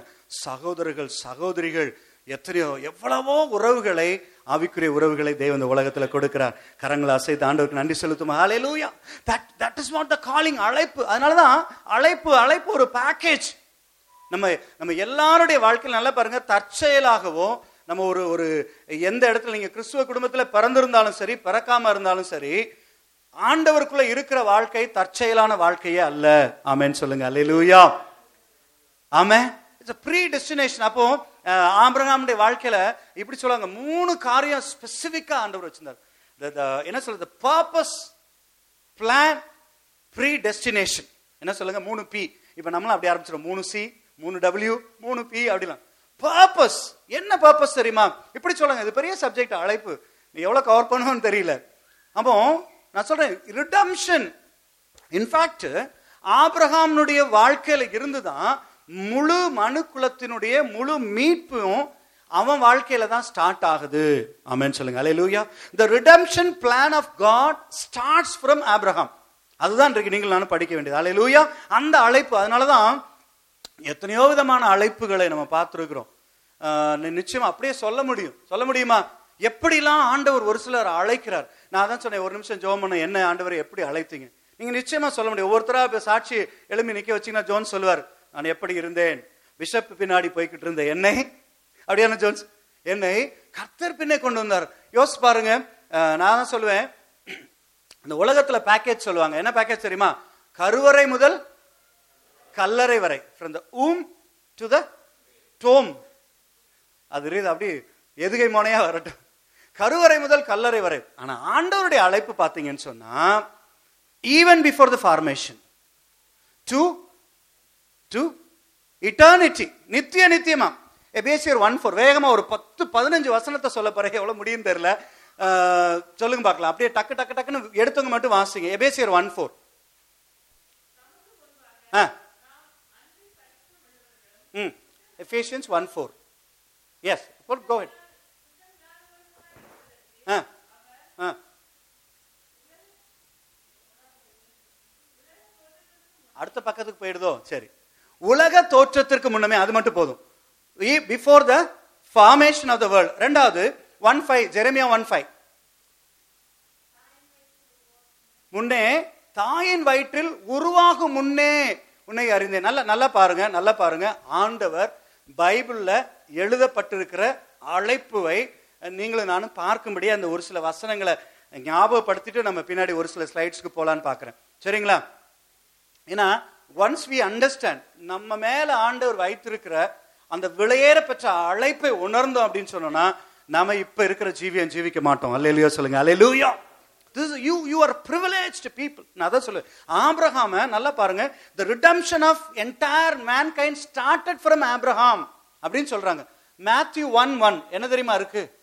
சகோதரர்கள் சகோதரிகள் எத்தனையோ எவ்வளவோ உறவுகளை ஆவிக்குரிய உறவுகளை தேவ இந்த உலகத்துல கொடுக்கிறார். கரங்களை அசைத்து ஆண்டவருக்கு நன்றி செலுத்தும். அலையலூயா that that is not the calling அழைப்பு. அதனாலதான் அழைப்பு அழைப்பு ஒரு பேக்கேஜ் நம்ம நம்ம எல்லாருடைய வாழ்க்கையில் நல்லா பாருங்க. தற்செயலாகவோ நம்ம ஒரு ஒரு எந்த இடத்துல நீங்க கிறிஸ்துவ குடும்பத்துல பிறந்திருந்தாலும் சரி பிறக்காம இருந்தாலும் சரி ஆண்டவருக்குள்ள இருக்கிற வாழ்க்கை தற்செயலான வாழ்க்கையே அல்ல. ஆமேன்னு சொல்லுங்க. அல்லூயா ஆமே இட்ஸ் ப்ரீ டெஸ்டினேஷன் அப்போ ஆம்பிரகாமுடைய வாழ்க்கையில இப்படி சொல்லுவாங்க. மூணு காரியம் ஸ்பெசிபிக்கா ஆண்டவர் வச்சிருந்தார். என்ன சொல்றது? பர்பஸ் பிளான் ப்ரீ டெஸ்டினேஷன் என்ன சொல்லுங்க? மூணு பி இப்ப நம்மளும் அப்படி ஆரம்பிச்சிடும் மூணு சி மூணு டபிள்யூ மூணு பி அப்படிலாம். பர்பஸ். என்ன பர்பஸ் தெரியுமா? இப்படி சொல்லுங்க இது பெரிய சப்ஜெக்ட் அழைப்பு. நீ எவ்வளவு கவர் பண்ணுவோன்னு தெரியல. அப்போ நான் சொல்றேன் ரிடம்ஷன் இன்ஃபேக்ட் ஆபிரகாம்னுடைய வாழ்க்கையில இருந்துதான் முழு மனுக்குலத்தினுடைய முழு மீட்பும் அவன் வாழ்க்கையில தான் ஸ்டார்ட் ஆகுது. ஆமேன்னு சொல்லுங்க அலே லூயா the redemption plan of God starts from Abraham அதுதான் இருக்கு நீங்கள் நானும் படிக்க வேண்டியது. அலே லூயா அந்த அழைப்பு அதனால தான் எத்தனையோ விதமான அழைப்புகளை நம்ம பார்த்துருக்குறோம். நிச்சயம் அப்படியே சொல்ல முடியும். சொல்ல முடியுமா? எப்படிலாம் ஆண்டவர் ஒரு சிலர் அழைக்கிறார்? நான் தான் சொன்னேன் ஒரு நிமிஷம் ஜோம் பண்ண என்ன ஆண்டவர் எப்படி அழைத்தீங்க? நீங்க நிச்சயமா சொல்ல முடியும். ஒவ்வொருத்தரா இப்ப சாட்சி எழுப்பி நிக்க வச்சீங்கன்னா ஜோன் சொல்லுவார் நான் எப்படி இருந்தேன்? பிஷப் பின்னாடி போய்கிட்டு இருந்த என்னை? அப்படியான ஜோன்ஸ்? என்னை கர்த்தர் பின்னே கொண்டு வந்தார். யோசிச்சு பாருங்க. நான் தான் சொல்லுவேன். இந்த உலகத்துல பேக்கேஜ் சொல்லுவாங்க. என்ன பேக்கேஜ் தெரியுமா? கருவறை முதல் கல்லறை வரை from the womb to the tomb அது இருக்குது அப்படி எதுகை மோனையா வரட்டும். கருவறை முதல் கல்லறை வரை. ஆனா ஆண்டவருடைய அழைப்பு பார்த்தீங்கன்னு சொன்னா even before the formation to to eternity நித்திய நித்தியமா. எபேசியர் ஒன் ஃபோர் வேகமா ஒரு பத்து பதினஞ்சு வசனத்தை சொல்ல பிறகு எவ்வளவு முடியும் தெரியல. சொல்லுங்க பார்க்கலாம். அப்படியே டக்கு டக்கு டக்குன்னு எடுத்தவங்க மட்டும் வாசிங்க. எபேசியர் ஒன் ஃபோர் ஆ. ம் Ephesians one four yes go ahead ஆ ஆ அடுத்த பக்கத்துக்கு போயிடுதோ? சரி. உலக தோற்றத்திற்கு முன்னமே அது மட்டும் போதும். Before the formation of the world ரெண்டாவது one five Jeremiah one five முன்னே தாயின் வயிற்றில் உருவாகும் முன்னே உன்னை அறிந்தேன். நல்லா நல்லா பாருங்க நல்லா பாருங்க. ஆண்டவர் பைபிளில் எழுதப்பட்டிருக்கிற அழைப்புவை நீங்களும் நானும் பார்க்கும்படி அந்த ஒரு சில வசனங்களை ஞாபகப்படுத்திட்டு நம்ம பின்னாடி ஒரு சில ஸ்லைட்ஸ்க்கு போகலான்னு பார்க்குறேன். சரிங்களா? ஏன்னா ஒன்ஸ் வி அண்டர்ஸ்டாண்ட் நம்ம மேலே ஆண்டவர் வைத்திருக்கிற அந்த விலையேற பெற்ற அழைப்பை உணர்ந்தோம் அப்படின்னு சொன்னோம்னா நம்ம இப்போ இருக்கிற ஜீவியம் ஜீவிக்க மாட்டோம். அல்லேலூயா சொல்லுங்க. அல்லேலூயா! This you you are privileged people நான் அதான் சொல்லு ஆப்ரஹாம நல்லா பாருங்க. The redemption of entire mankind started from Abraham அப்படின்னு சொல்றாங்க. மேத்யூ ஒன் ஒன் என்ன தெரியுமா இருக்கு?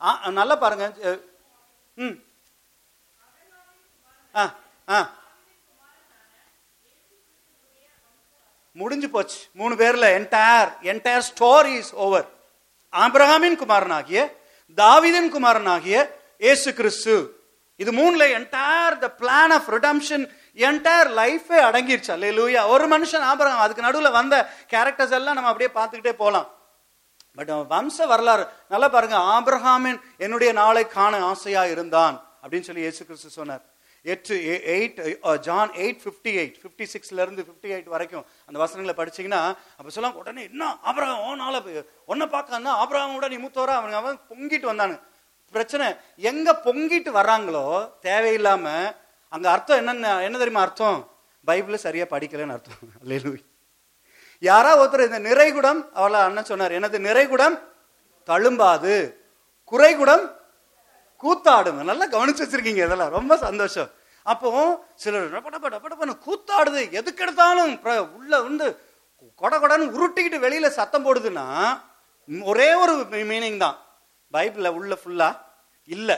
ஆ, நல்லா பாருங்க. ம். ஆ ஆ. முடிஞ்சு போச்சு. மூணு பேர்ல entire entire story is over ஆபிரகாமின் குமாரனாகிய குமாரன் குமாரனாகிய ஏசு கிறிஸ்து. இது மூணுல entire the plan of redemption entire லைஃபே அடங்கிருச்சு. அல்லேலூயா ஒரு மனுஷன் ஆபிரகாம் அதுக்கு நடுவில் வந்த கேரக்டர்ஸ் எல்லாம் நம்ம அப்படியே பார்த்துக்கிட்டே போகலாம் பட் வம்ச வரலாறு நல்லா பாருங்க. ஆப்ரஹாமின் என்னுடைய நாளை காண ஆசையா இருந்தான் அப்படின்னு சொல்லி இயேசு கிறிஸ்து சொன்னார். எட்டு eight John eight fifty eight fifty சிக்ஸ்ல இருந்து ஃபிஃப்டி எயிட் வரைக்கும் அந்த வசனங்களை படிச்சீங்கன்னா அப்ப சொல்லலாம் உடனே என்ன ஆபரகம்? ஓனால ஒன்ன பார்க்க ஆபிரகாமோட நீ மூத்தவரா? அவனுங்க அவன் பொங்கிட்டு வந்தானு பிரச்சனை. எங்க பொங்கிட்டு வர்றாங்களோ தேவையில்லாம அங்க அர்த்தம் என்னென்ன என்ன தெரியுமா அர்த்தம்? பைபிள் சரியா படிக்கலன்னு அர்த்தம். அல்லேலூயா யாரா ஒருத்தர் இந்த நிறைகுடம் அவள அண்ணன் சொன்னார். எனது நிறைகுடம்? தழும்பாது. குறைகுடம்? கூத்தாடும் நல்லா கவனிச்சு வச்சிருக்கீங்க இதெல்லாம். ரொம்ப சந்தோஷம். அப்போ சிலர் டப கூத்தாடுது. எதுக்கு எடுத்தாலும் உள்ள வந்து கொட கொடன்னு உருட்டிக்கிட்டு வெளியில சத்தம் போடுதுன்னா ஒரே ஒரு மீனிங் தான். பைபிள்ல உள்ள ஃபுல்லா இல்ல.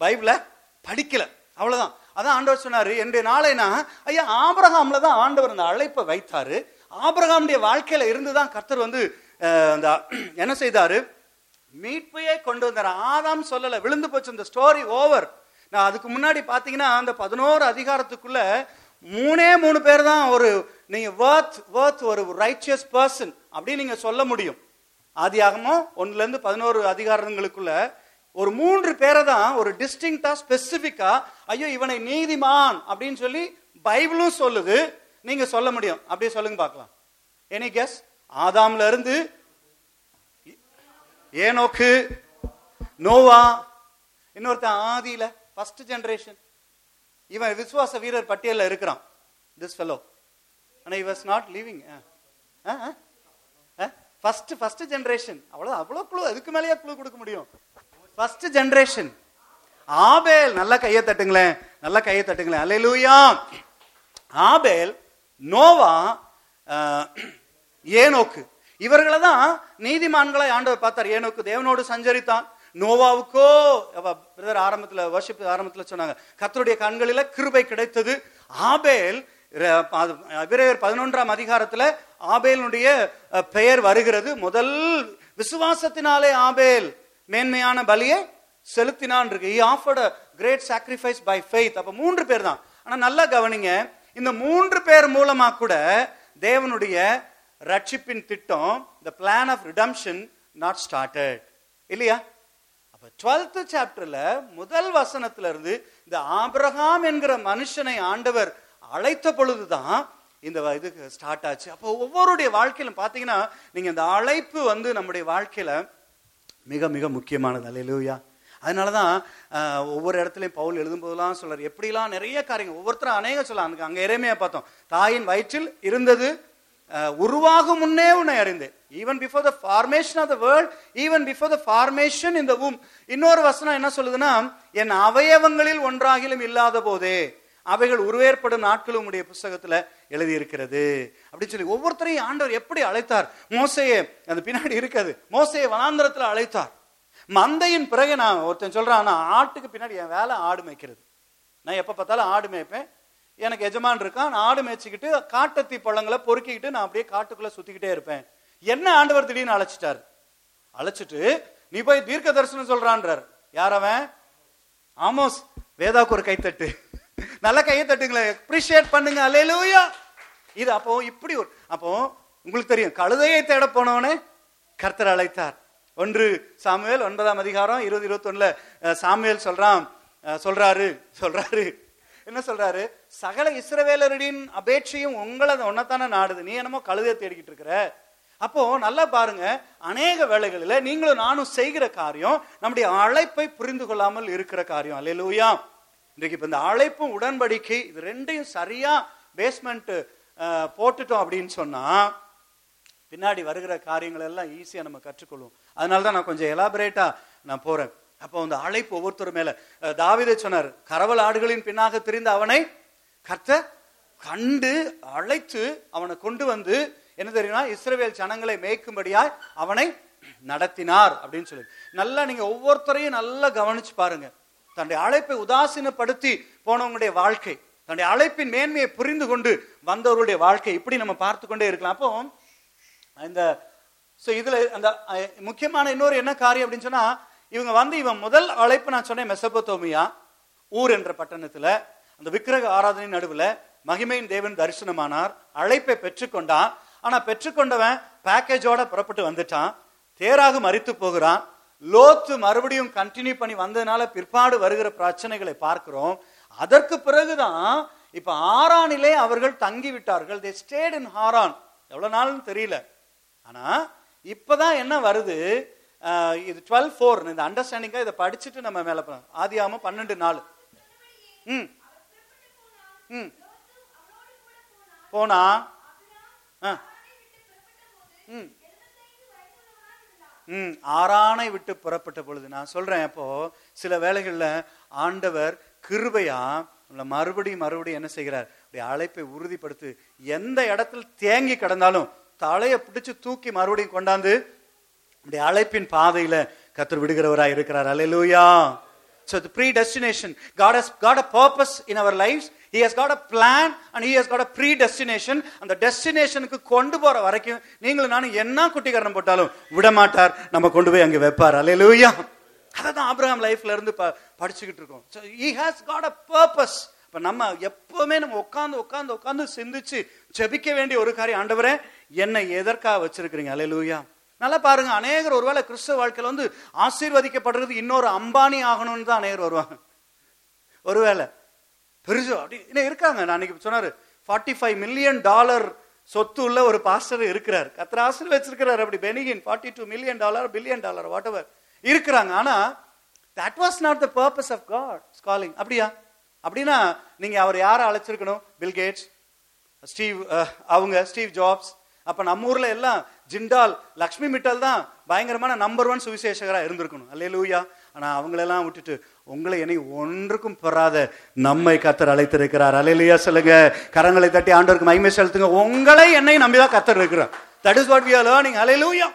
பைபிள படிக்கல. அவ்வளவுதான். அதான் ஆண்டவர் சொன்னாரு என்னுடைய நாளைனா ஐயா ஆபிரகாம்ல தான் ஆண்டவர் அந்த அழைப்பை வைத்தாரு. வாழ்க்கையில் வாழ்க்கையில இருந்துதான் கர்த்தர் வந்து அந்த என்ன செய்தாரு? மீட்பையே கொண்டு வந்தார். ஆதாம் சொல்லல விழுந்து போச்சு அந்த ஸ்டோரி ஓவர் நான் அதுக்கு முன்னாடி பாத்தீங்கன்னா அந்த பதினோரு அதிகாரத்துக்குள்ள மூணே மூணு பேர் தான் ஒரு நீங்க வேர்த் வேர்த் ஒரு ரைச்சியஸ் பர்சன் அப்படின்னு நீங்க சொல்ல முடியும். ஆதியாகமோ ஒன்றுலேருந்து பதினோரு அதிகாரங்களுக்குள்ள ஒரு மூன்று பேரை தான் ஒரு டிஸ்டிங்டா ஸ்பெசிஃபிக்கா ஐயோ இவனை நீதிமான் அப்படின்னு சொல்லி பைபிளும் சொல்லுது. நீங்க சொல்ல முடியும். அப்படியே சொல்லுங்க பார்க்கலாம். எனி கெஸ் ஆதாம்ல இருந்து ஏனோக்கு நோவா இன்னொருத்தன் ஆதியில ஃபர்ஸ்ட் ஜென்ரேஷன் இவன் விசுவாச வீரர் பட்டியலில் இருக்கிறான். திஸ் ஃபெலோ ஆனால் he was not a first first generation அவ்வளோ அவ்வளவு குழு அதுக்கு மேலேயே குழு கொடுக்க முடியும். ஃபர்ஸ்ட் ஜென்ரேஷன் ஆபேல் நல்ல கையை தட்டுங்களேன். நல்ல கையை தட்டுங்களேன். அல்லேலூயா ஆபேல் நோவா ஏனோக்கு. இவர்களை தான் நீதிமான்களை ஆண்டவர் பார்த்தார். ஏனோக்கு தேவனோடு சஞ்சரித்தான். நோவாவுக்கோ பிரதர் ஆரம்பத்துல வர்ஷிப் ஆரம்பத்துல சொன்னாங்க. கத்தருடைய கண்களில் கிருபை கிடைத்தது. ஆபேல் ர- பதினொன்றாம் அதிகாரத்துல ஆபேலுடைய பெயர் வருகிறது. முதல் விசுவாசத்தினாலே ஆபேல் மேன்மையான பலியை செலுத்தினான் இருக்கு offered offered great great by by அப்ப மூன்று பேர் தான். ஆனா நல்லா கவனிங்க இந்த மூன்று பேர் மூலமா கூட தேவனுடைய ரட்சிப்பின் திட்டம் the plan of redemption not started இல்லையா? அப்ப டுவெல்த் சாப்டர்ல முதல் வசனத்துல இருந்து இந்த ஆபிரகாம் என்கிற மனுஷனை ஆண்டவர் அழைத்த பொழுதுதான் இந்த வ- இது ஸ்டார்ட் ஆச்சு. அப்போ ஒவ்வொருடைய வாழ்க்கையிலும் பார்த்தீங்கன்னா நீங்கள் இந்த அழைப்பு வந்து நம்முடைய வாழ்க்கையில் மிக மிக முக்கியமானது. அல்லேலூயா. அதனால தான் ஒவ்வொரு இடத்துலையும் பவுல் எழுதும்போதெல்லாம் சொல்கிறார் எப்படிலாம் நிறைய காரியங்கள் ஒவ்வொருத்தரும் அநேக சொல்லலாம் அங்கே அங்கே இறைமையாக பார்த்தோம். தாயின் வயிற்றில் இருந்தது உருவாகும் முன்னே உன்னை அறிந்தேன். Even before the formation of the world even before the formation இந்த உம் இன்னொரு வசனம் என்ன சொல்லுதுன்னா என் அவயவங்களில் ஒன்றாகிலும் இல்லாத போதே. அவைகள் உருவேற்படும் நாட்களும் உடைய புஸ்தகத்துல எழுதியிருக்கிறது. அப்படின்னு சொல்லி ஒவ்வொருத்தரையும் ஆண்டவர் எப்படி அழைத்தார்? மோசையை அந்த பின்னாடி இருக்காது. மோசையை வனாந்திரத்துல அழைத்தார். மந்தையின் பிறகு நான் ஒருத்தன் சொல்றான் நான் ஆட்டுக்கு பின்னாடி என் வேலை ஆடு மேய்க்கிறது. நான் எப்ப பார்த்தாலும் ஆடு மேய்ப்பேன். எனக்கு எஜமான் இருக்கான் நான் ஆடு மேய்ச்சிக்கிட்டு காட்டத்தி பழங்களை பொறுக்கிக்கிட்டு நான் அப்படியே காட்டுக்குள்ள சுத்திக்கிட்டே இருப்பேன். என்ன ஆண்டவர் திடீர்னு அழைச்சிட்டார்? அழைச்சிட்டு நீ போய் தீர்க்க தரிசனம் சொல்றான்றார். யார் அவன்? ஆமோஸ். வேதாக்கு ஒரு கைத்தட்டு. நல்ல கையை தட்டுங்களேன் அப்ரிஷியேட் பண்ணுங்க. அல்லேலூயா இது அப்போ இப்படி ஒரு அப்போ உங்களுக்கு தெரியும். கழுதையை தேட போனவனே கர்த்தர் அழைத்தார். ஒன்று சாமுவேல் ஒன்பதாம் அதிகாரம் இருபது இருபத்தொன்னுல சாமுவேல் சொல்றான். சொல்றாரு சொல்றாரு. என்ன சொல்றாரு? சகல இஸ்ரவேலரின் அபேட்சையும் உங்களை ஒன்னத்தானே நாடுது. நீ என்னமோ கழுதையை தேடிக்கிட்டு இருக்கிற. அப்போ நல்லா பாருங்க. அநேக வேலைகளில் நீங்களும் நானும் செய்கிற காரியம் நம்முடைய அழைப்பை புரிந்து கொள்ளாமல் இருக்கிற காரியம். அல்லேலூயா இன்றைக்கு இப்ப இந்த அழைப்பும் உடன்படிக்கை இது ரெண்டையும் சரியா பேஸ்மெண்ட் போட்டுட்டோம் அப்படின்னு சொன்னா பின்னாடி வருகிற காரியங்கள் எல்லாம் ஈஸியா நம்ம கற்றுக்கொள்வோம். அதனால தான் நான் கொஞ்சம் எலாபரேட்டா நான் போறேன். அப்போ அந்த அழைப்பு ஒவ்வொருத்தர் மேல அஹ், சொன்னார் கரவல் ஆடுகளின் பின்னாக திரிந்த அவனை கர்த்த கண்டு அழைத்து அவனை கொண்டு வந்து என்ன தெரியும்னா இஸ்ரவேல் ஜனங்களை மேய்க்கும்படியாய் அவனை நடத்தினார் அப்படின்னு சொல்லி. நல்லா நீங்க ஒவ்வொருத்தரையும் நல்லா கவனிச்சு பாருங்க. தன்னுடைய அழைப்பை உதாசீனப்படுத்தி போனவங்களுடைய வாழ்க்கை தன்னுடைய அழைப்பின் மேன்மையை புரிந்து கொண்டு வந்தவருடைய வாழ்க்கை இப்படி நம்ம பார்த்து கொண்டே இருக்கலாம். அப்போ இந்த ஸோ இதில் அந்த முக்கியமான இன்னொரு என்ன காரியம் அப்படின்னு சொன்னால் இவங்க வந்து இவன் முதல் அழைப்பு நான் சொன்னேன் மெசபத்தோமியா ஊர் என்ற பட்டணத்தில் அந்த விக்கிரக ஆராதனை நடுவில் மகிமையின் தேவன் தரிசனமானார் அழைப்பை பெற்றுக்கொண்டான். ஆனால் பெற்றுக்கொண்டவன் பேக்கேஜோட புறப்பட்டு வந்துட்டான் தேராக மறித்து போகிறான். லோத்து மறுபடியும் கண்டினியூ பண்ணி வந்ததுனால பிற்பாடு வருகிற பிரச்சனைகளை பார்க்கிறோம். அதற்கு பிறகுதான் இப்ப ஆரானிலே அவர்கள் தங்கி விட்டார்கள் தே ஸ்டேட் இன் ஹாரான் எவ்வளவு நாள்னு தெரியல. ஆனா இப்பதான் என்ன வருது? இது டுவெல் ஃபோர் இந்த அண்டர்ஸ்டாண்டிங்கா இதை படிச்சுட்டு நம்ம மேல போறோம் ஆதியாம பன்னெண்டு நாள் ம். ம். போனா? ஆ. ம். ம், ஆறானை விட்டு புறப்பட்ட பொழுது நான் சொல்றேன் அப்போ சில வேளைகள்ல ஆண்டவர் கிருபையா நம்மளை மறுபடியும் மறுபடியும் என்ன செய்கிறார்? அப்படி அழைப்பை உறுதிப்படுத்து எந்த இடத்துல தேங்கி கிடந்தாலும் தலையை பிடிச்சு தூக்கி மறுபடியும் கொண்டாந்து அப்படி அழைப்பின் பாதையில கத்தர் விடுகிறவரா இருக்கிறார். அலையலூயா so predestination God has got a purpose in our life lives. He has got a plan and He has got a அந்த டெஸ்டினேஷனுக்கு கொண்டு போற வரைக்கும் நீங்களும் நானும் என்ன குட்டிகரணம் போட்டாலும் விட மாட்டார் நம்ம கொண்டு போய் அங்கே வைப்பார். அலையிலூயா அதை தான் ஆப்ரஹாம் லைஃப்ல இருந்து ப- படிச்சுக்கிட்டு இருக்கோம். So he has got a purpose இப்போ நம்ம எப்பவுமே நம்ம உட்காந்து உட்காந்து உட்காந்து சிந்திச்சு ஜெபிக்க வேண்டிய ஒரு காரியம். ஆண்டவரே என்னை எதற்காக வச்சிருக்கிறீங்க? அலையிலூயா நல்லா பாருங்க. அநேகர் ஒருவேளை கிறிஸ்துவ வாழ்க்கையில் வந்து ஆசீர்வதிக்கப்படுறது இன்னொரு அம்பானி ஆகணும்னு தான் அநேகர் வருவாங்க. ஒருவேளை பெருசு. அப்படி இன்னும் இருக்காங்க. நான் அன்னைக்கு சொன்னார் ஃபார்ட்டி ஃபைவ் மில்லியன் டாலர் சொத்து உள்ள ஒரு பாஸ்டர் இருக்கிறார். கத்திர ஆசீர்வச்சிருக்கிறார் அப்படி பெனிகின் forty two million dollar billion dollar whatever இருக்கிறாங்க ஆனால் that was not the purpose of God calling அப்படியா? அப்படின்னா நீங்கள் அவர் யாரை அழைச்சிருக்கணும்? பில்கேட்ஸ் ஸ்டீவ் அவங்க ஸ்டீவ் ஜாப்ஸ் அப்போ நம்ம ஊரில் எல்லாம் ஜிண்டால் லக்ஷ்மி மிட்டல் தான் பயங்கரமான நம்பர் ஒன் சுவிசேஷகராக இருந்திருக்கணும். அல்லேலூயா. ஆனால் அவங்களெல்லாம் விட்டுட்டு உங்களை என்னை ஒன்றுக்கும் பெறாத நம்மை கத்தர் அழைத்திருக்கிறார். அலையிலையா சொல்லுங்க. கரங்களை தட்டி ஆண்டவருக்கு மகிமை செலுத்துங்க. உங்களை என்னை நம்பிதான் கத்தர் இருக்கிறார். That is what we are learning அலையிலூயா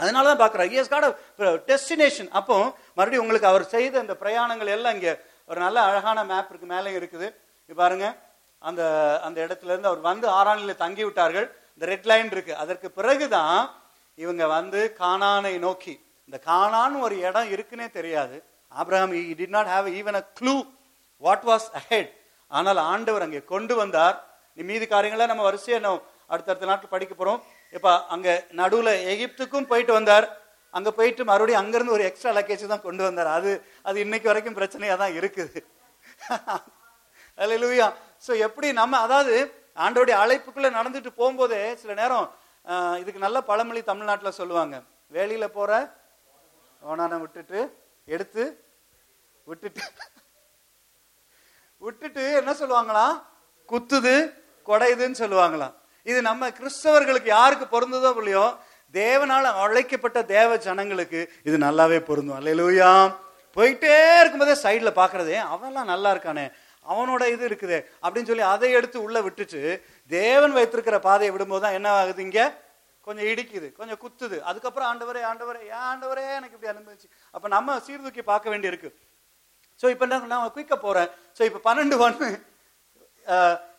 அதனால தான் பார்க்குறேன் இயஸ் காட் டெஸ்டினேஷன் அப்போ மறுபடியும் உங்களுக்கு அவர் செய்த அந்த பிரயாணங்கள் எல்லாம் இங்கே ஒரு நல்ல அழகான மேப் இருக்கு. மேலே இருக்குது. இங்க பாருங்க. அந்த அந்த இடத்துல இருந்து அவர் வந்து ஆறானில் தங்கி விட்டார்கள் இந்த ரெட் லைன் இருக்கு. அதற்கு பிறகுதான் இவங்க வந்து காணானை நோக்கி. இந்த காணான்னு ஒரு இடம் இருக்குன்னே தெரியாது. Abraham he did not have even a clue what was ahead ஆனால் ஆண்டவர் அங்கே கொண்டு வந்தார். நீ மீதி காரியங்களை நம்ம வரிசையாக நம்ம அடுத்தடுத்த நாட்கள் படிக்க போகிறோம் இப்போ அங்கே நடுவில் எகிப்துக்கும் போயிட்டு வந்தார். அங்கே போயிட்டு மறுபடியும் அங்கேருந்து ஒரு எக்ஸ்ட்ரா லக்கேஜ் தான் கொண்டு வந்தார். அது அது இன்னைக்கு வரைக்கும் பிரச்சனையாக தான் இருக்குது. அல்லேலூயா ஸோ எப்படி நம்ம அதாவது ஆண்டோடைய அழைப்புக்குள்ளே நடந்துட்டு போகும்போதே சில நேரம் இதுக்கு நல்ல பழமொழி தமிழ்நாட்டில் சொல்லுவாங்க. வேலையில் போகிற ஓனான விட்டுட்டு எடுத்து விட்டுட்டு. விட்டுட்டு என்ன சொல்லுவாங்களாம்? குத்துது கொடையுதுன்னு சொல்லுவாங்களாம். இது நம்ம கிறிஸ்தவர்களுக்கு யாருக்கு பொருந்ததோ இல்லையோ தேவனால அழைக்கப்பட்ட தேவ ஜனங்களுக்கு இது நல்லாவே பொருந்தும். அல்லையா போயிட்டே இருக்கும்போதே சைடில் பார்க்குறதே அவன்லாம் நல்லா இருக்கானே அவனோட இது இருக்குதே. அப்படின்னு சொல்லி அதை எடுத்து உள்ளே விட்டுட்டு தேவன் வைத்திருக்கிற பாதையை விடும்போது தான் என்ன ஆகுது இங்கே? கொஞ்சம் இடிக்குது கொஞ்சம் குத்துது. அதுக்கப்புறம் ஆண்டவரே ஆண்டவரே ஏன் ஆண்டவரே எனக்கு இப்படி அனுபவிச்சு. அப்ப நம்ம சீர்தூக்கி பார்க்க வேண்டியிருக்கு. ஸோ இப்போ நான் நான் குயிக்க போறேன். ஸோ இப்போ பன்னெண்டு ஒன்று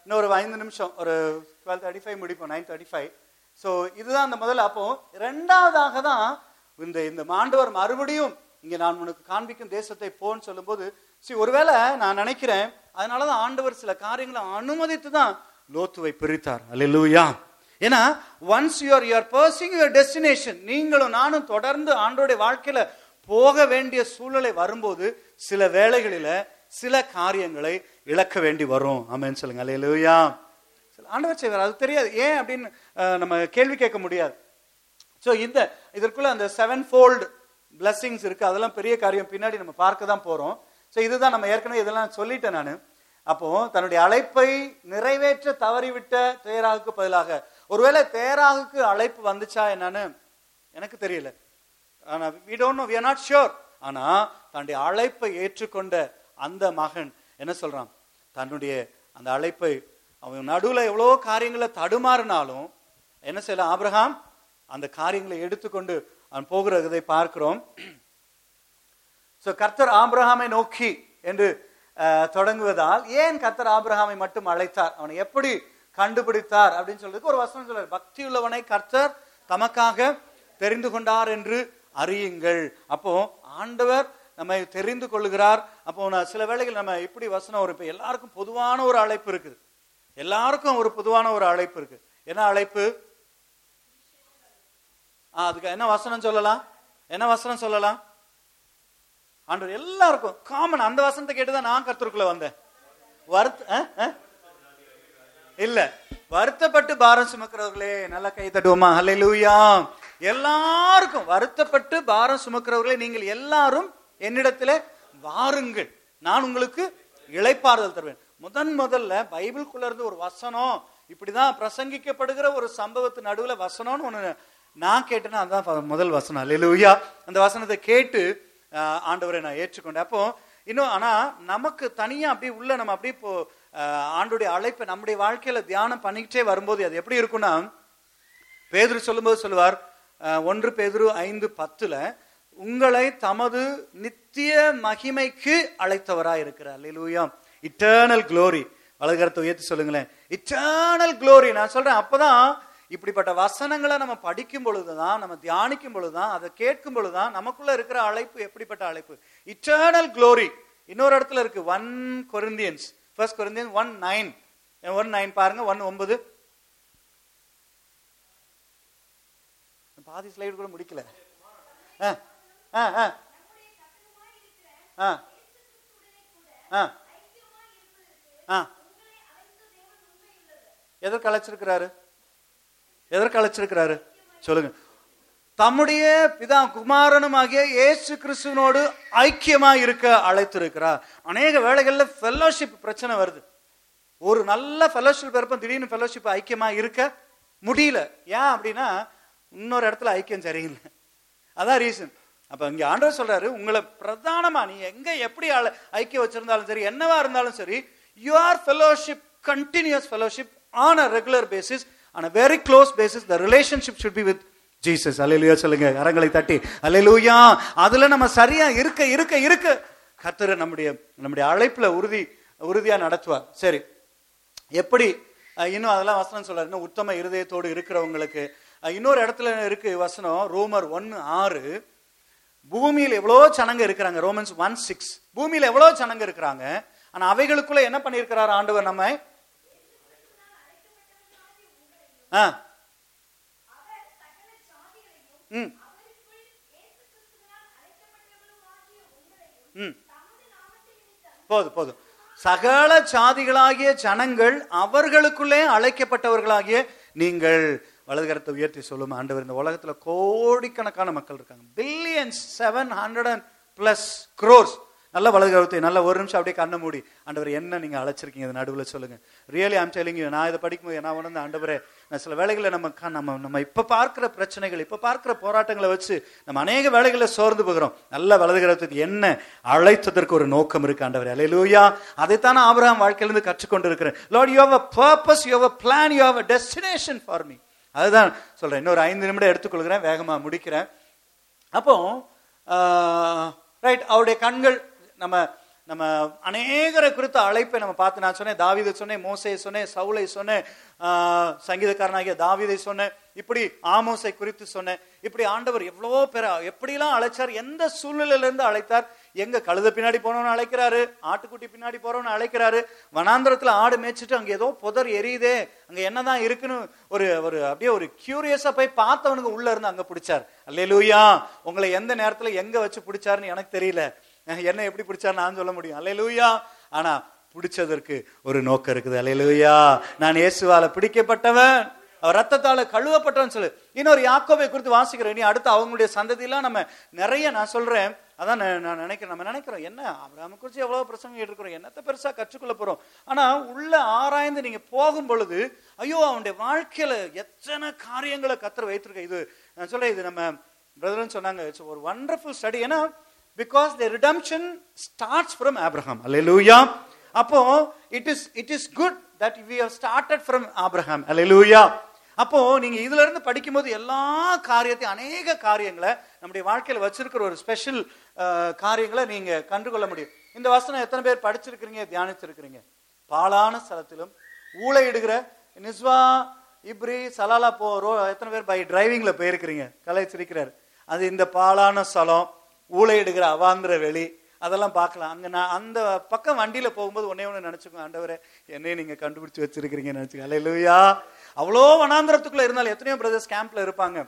இன்னொரு ஐந்து நிமிஷம் ஒரு டுவெல் தேர்ட்டி ஃபைவ் முடிப்போம் நைன் தேர்ட்டி ஃபைவ் ஸோ இதுதான் அந்த முதல்ல அப்போ ரெண்டாவதாக தான் இந்த இந்த மாண்டவர் மறுபடியும் இங்கே நான் உனக்கு காண்பிக்கும் தேசத்தை போன்னு சொல்லும்போது சரி ஒருவேளை நான் நினைக்கிறேன் அதனால தான் ஆண்டவர் சில காரியங்களை அனுமதித்து தான் லோத்துவை பிரித்தார். அல்லேலூயா ஏன்னா once you are you are pursuing your destination நீங்களும் நானும் தொடர்ந்து ஆண்டோடைய வாழ்க்கையில போக வேண்டிய சூழ்நிலை வரும்போது சில வேலைகளில சில காரியங்களை இழக்க வேண்டி வரும். ஆமென்னு சொல்லுங்க. அல்லேலூயா ஆண்டவர் செய்வார். அது தெரியாது. ஏன் அப்படின்னு நம்ம கேள்வி கேட்க முடியாது. ஸோ இந்த இதற்குள்ள அந்த செவன் ஃபோல்டு பிளஸ்ஸிங்ஸ் இருக்கு. அதெல்லாம் பெரிய காரியம். பின்னாடி நம்ம பார்க்க தான் போறோம். ஸோ இதுதான் நம்ம ஏற்கனவே இதெல்லாம் சொல்லிட்டேன் நான். அப்போ தன்னுடைய அழைப்பை நிறைவேற்ற தவறிவிட்ட துயராவுக்கு பதிலாக ஒருவேளை தேராகுக்கு அழைப்பு வந்துச்சா என்னன்னு எனக்கு தெரியல. ஆனா we don't know we are not sure ஆனா தன்னுடைய அழைப்பை ஏற்றுக்கொண்ட அந்த மகன் என்ன சொல்றான்? தன்னுடைய அந்த அழைப்பை அவன் நடுவில் எவ்வளோ காரியங்களை தடுமாறினாலும் என்ன செய்யலாம்? ஆப்ரஹாம் அந்த காரியங்களை எடுத்துக்கொண்டு அவன் போகிறதை பார்க்கிறோம். ஸோ கர்த்தர் ஆப்ரஹாமை நோக்கி என்று தொடங்குவதால் ஏன் கர்த்தர் ஆப்ரஹாமை மட்டும் அழைத்தார்? அவனை எப்படி கண்டுபிடித்தார் அப்படின்னு சொல்றதுக்கு ஒரு வசனம் சொல்றாரு. பக்தி உள்ளவனை கர்த்தர் தமக்காக தெரிந்து கொண்டார் என்று அறியுங்கள். அப்போ ஆண்டவர் நம்மை தெரிந்து கொள்கிறார் அப்போ நான் சில வேளைகள் நம்ம இப்படி வசனம் ஒரு இப்போ எல்லாருக்கும் பொதுவான ஒரு அழைப்பு இருக்குது. எல்லாருக்கும் ஒரு பொதுவான ஒரு அழைப்பு இருக்கு. என்ன அழைப்பு? அதுக்கு என்ன வசனம் சொல்லலாம்? என்ன வசனம் சொல்லலாம்? ஆண்டவர் எல்லாருக்கும் காமன் அந்த வசனத்தை கேட்டுதான் நான் கர்த்தருக்குள்ள வந்தேன். வருத்த இல்ல வருத்தப்பட்டு பாரம் சுமக்கிறவர்களே நல்லா கை தட்டுவோமா? ஹalleluya. எல்லாருக்கும் வருத்தப்பட்டு பாரம் சுமக்கிறவர்களே நீங்கள் எல்லாரும் என்னிடத்துல வாருங்கள். நான் உங்களுக்கு இழைப்பாறுதல் தருவேன். முதன் முதல்ல பைபிள்குள்ள இருந்து ஒரு வசனம் இப்படிதான் பிரசங்கிக்கப்படுகிற ஒரு சம்பவத்து நடுவுல வசனம்னு ஒண்ணு நான் கேட்டேன்னா அதுதான் முதல் வசனம். அல்லேலூயா அந்த வசனத்தை கேட்டு ஆண்டவரை நான் ஏற்றுக்கொண்டேன். அப்போ இன்னும் ஆனால் நமக்கு தனியாக அப்படியே உள்ள நம்ம அப்படியே இப்போ ஆண்டுடைய அழைப்பை நம்முடைய வாழ்க்கையில தியானம் பண்ணிக்கிட்டே வரும்போது அது எப்படி இருக்கும்னா பேதுரு சொல்லும்போது சொல்லுவார் ஒன்று பேதுரு ஐந்து பத்துல உங்களை தமது நித்திய மகிமைக்கு அழைத்தவராக இருக்கிறார். அல்லேலூயா இட்டர்னல் குளோரி வலதுகரத்தை உயர்த்தி சொல்லுங்களேன். இட்டர்னல் குளோரி நான் சொல்றேன் அப்பதான் இப்படிப்பட்ட வசனங்களை நம்ம படிக்கும் பொழுதுதான் நம்ம தியானிக்கும் பொழுதுதான் அதை கேட்கும் பொழுதுதான் நமக்குள்ள இருக்கிற அழைப்பு எப்படிப்பட்ட அழைப்பு இட்டர்னல் க்ளோரி இன்னொரு இடத்துல இருக்கு one Corinthians first Corinthians one nine one nine பாருங்க ஒன் ஒன்பது பாதி ஸ்லைடு கூட முடிக்கல ஆ, ஆ, ஆ. ஆ. ஆ. ஆ. எதற்கு அழைச்சிருக்கிறாரு எதற்கு அழைச்சிருக்கிறாரு? சொல்லுங்க. தம்முடைய பிதா குமாரனும் ஆகிய இயேசு கிறிஸ்துவனோடு ஐக்கியமா இருக்க அழைத்திருக்கிறார். அநேக வேலைகள்ல ஃபெல்லோஷிப் பிரச்சனை வருது. ஒரு நல்ல ஃபெல்லோஷிப் இருப்போம் திடீர்னு ஃபெல்லோஷிப் ஐக்கியமா இருக்க முடியல. ஏன் அப்படின்னா இன்னொரு இடத்துல ஐக்கியம் சரியில்லை. அதான் ரீசன் அப்ப இங்க ஆண்டவர் சொல்றாரு உங்களை பிரதானமா நீ எங்க எப்படி ஐக்கியம் வச்சிருந்தாலும் சரி என்னவா இருந்தாலும் சரி you are fellowship continues fellowship on a regular basis on a very close basis the relationship should be with Jesus அல்லேலூயா சொல்லுங்க. கரங்களை தட்டி. அலையிலூயா அதுல நம்ம சரியா இருக்க இருக்க இருக்க கத்துற நம்முடைய நம்முடைய அழைப்புல உறுதி உறுதியா நடத்துவார். சரி. எப்படி? இன்னும் அதெல்லாம் வசனம் சொல்றாரு. இன்னும் உத்தம இருதயத்தோடு இருக்கிறவங்களுக்கு. இன்னொரு இடத்துல இருக்கு வசனம். ரோமர் ஒன்னு ஆறு. பூமியில் எவ்வளோ சனங்க இருக்கிறாங்க? Romans one six. பூமியில் எவ்வளோ சனங்க இருக்கிறாங்க? ஆனால் அவைகளுக்குள்ள என்ன பண்ணியிருக்கிறார் ஆண்டவர் நம்ம? ஆ. ம். ம். போதும் போதும் சகல சாதிகளாகிய ஜனங்கள் அவர்களுக்குள்ளே அழைக்கப்பட்டவர்களாகிய நீங்கள் வலதுகரத்தை உயர்த்தி சொல்லும் ஆண்டவர் இந்த உலகத்தில் கோடிக்கணக்கான மக்கள் இருக்காங்க. Billions seven hundred and plus crores நல்ல வலதுகரத்தை நல்ல ஒரு நிமிஷம் அப்படியே கண்ணை மூடி ஆண்டவர் என்ன நீங்க அழைச்சிருக்கீங்க? இது நடுவில் சொல்லுங்க. ரியலி ஆம் டெலிங் நான் இதை படிக்கும்போது நான் உணர்ந்த ஆண்டவரே நான் சில வேலைகளை நம்ம நம்ம நம்ம இப்ப பார்க்கிற பிரச்சனைகள் இப்ப பார்க்கிற போராட்டங்களை வச்சு நம்ம அநேக வேலைகளில் சோர்ந்து போகிறோம். நல்ல வலதுகரத்துக்கு என்ன அழைத்ததற்கு ஒரு நோக்கம் இருக்கு ஆண்டவர். அலையிலூயா அதைத்தானே ஆபரகம் வாழ்க்கையிலிருந்து கற்றுக்கொண்டு இருக்கிறேன் Lord you have a purpose you have a plan you have a destination for me அதுதான் சொல்றேன். இன்னொரு ஐந்து நிமிடம் எடுத்துக்கொள்கிறேன் வேகமாக முடிக்கிறேன். அப்போ ரைட் அவருடைய கண்கள் நம்ம நம்ம அநேகரை குறித்த அழைப்பை நம்ம பார்த்து நான் சொன்னேன் தாவிதை சொன்னேன் மோசையை சொன்னேன் சவுளை சொன்னேன் சங்கீதக்காரனாகிய தாவிதை சொன்னேன் இப்படி ஆமோசை குறித்து சொன்னேன் இப்படி ஆண்டவர் எவ்வளோ பேர் எப்படிலாம் அழைச்சார் எந்த சூழ்நிலையிலேருந்து அழைத்தார் எங்க கழுத பின்னாடி போனவன அழைக்கிறாரு ஆட்டுக்குட்டி பின்னாடி போறவன அழைக்கிறாரு வனாந்திரத்துல ஆடு மேய்ச்சிட்டு அங்க ஏதோ புதர் எரியுதே அங்க என்னதான் இருக்குன்னு ஒரு ஒரு அப்படியே ஒரு கியூரியஸா போய் பார்த்தவனுக்கு உள்ள இருந்து அங்க பிடிச்சார். அல்லேலூயா! உங்களை எந்த நேரத்துல எங்க வச்சு பிடிச்சாருன்னு எனக்கு தெரியல. என்ன எப்படி பிடிச்சா நான் சொல்ல முடியும்? அலையலூயா ஆனா பிடிச்சதற்கு ஒரு நோக்கம் இருக்குது. அலையலூயா நான் இயேசுவால பிடிக்கப்பட்டவன். அவர் ரத்தத்தால கழுவப்பட்டவன் சொல்லு. இன்னொரு யாக்கோவை குறித்து வாசிக்கிறேன். நீ அடுத்து அவங்களுடைய சந்ததியெல்லாம் நம்ம நிறைய நான் சொல்றேன். அதான் நான் நினைக்கிறேன். நம்ம நினைக்கிறோம் என்ன? அபிராம குறித்து எவ்வளோ பிரசங்கம் இருக்கிறோம் என்னத்தை பெருசாக கற்றுக்கொள்ள போகிறோம் ஆனால் உள்ள ஆராய்ந்து நீங்கள் போகும் பொழுது ஐயோ அவனுடைய வாழ்க்கையில எத்தனை காரியங்களை கத்திர வைத்திருக்க இது நான் சொல்கிறேன் இது நம்ம பிரதர்னு சொன்னாங்க இட்ஸ் ஒரு வண்டர்ஃபுல் ஸ்டடி ஏன்னா because the redemption starts from Abraham அல்லேலூயா அப்போ it is it is good that we have started from Abraham அல்லேலூயா அப்போ நீங்க இதுல இருந்து படிக்கும்போது எல்லா காரியத்தையும் அநேக காரியங்களை நம்முடைய வாழ்க்கையில் வச்சிருக்கிற ஒரு ஸ்பெஷல் காரியங்களை நீங்க கண்டுகொள்ள முடியும். இந்த வசனம் எத்தனை பேர் படிச்சிருக்கிறீங்க? தியானிச்சிருக்கிறீங்க. பாலான ஸ்தலத்திலும் ஊழையிடுகிற நிஸ்வா இப்ரி சலாலா போ எத்தனை பேர் பை டிரைவிங்ல போயிருக்கிறீங்க? கலாய்ச்சிருக்கிறார் அது இந்த பாலான ஸ்தலம். ஊழையிடுகிற அவாந்திர வெளி அதெல்லாம் பார்க்கலாம். அங்கே நான் அந்த பக்கம் வண்டியில் போகும்போது ஒன்னே ஒன்று நினச்சிக்கோங்க ஆண்டவரே என்னையும் நீங்கள் கண்டுபிடிச்சி வச்சிருக்கிறீங்கன்னு நினைச்சுக்கோ அல்லேலூயா அவ்வளோ வனாந்திரத்துக்குள்ளே இருந்தாலும் எத்தனையோ பிரதர்ஸ் கேம்ப்பில் இருப்பாங்க.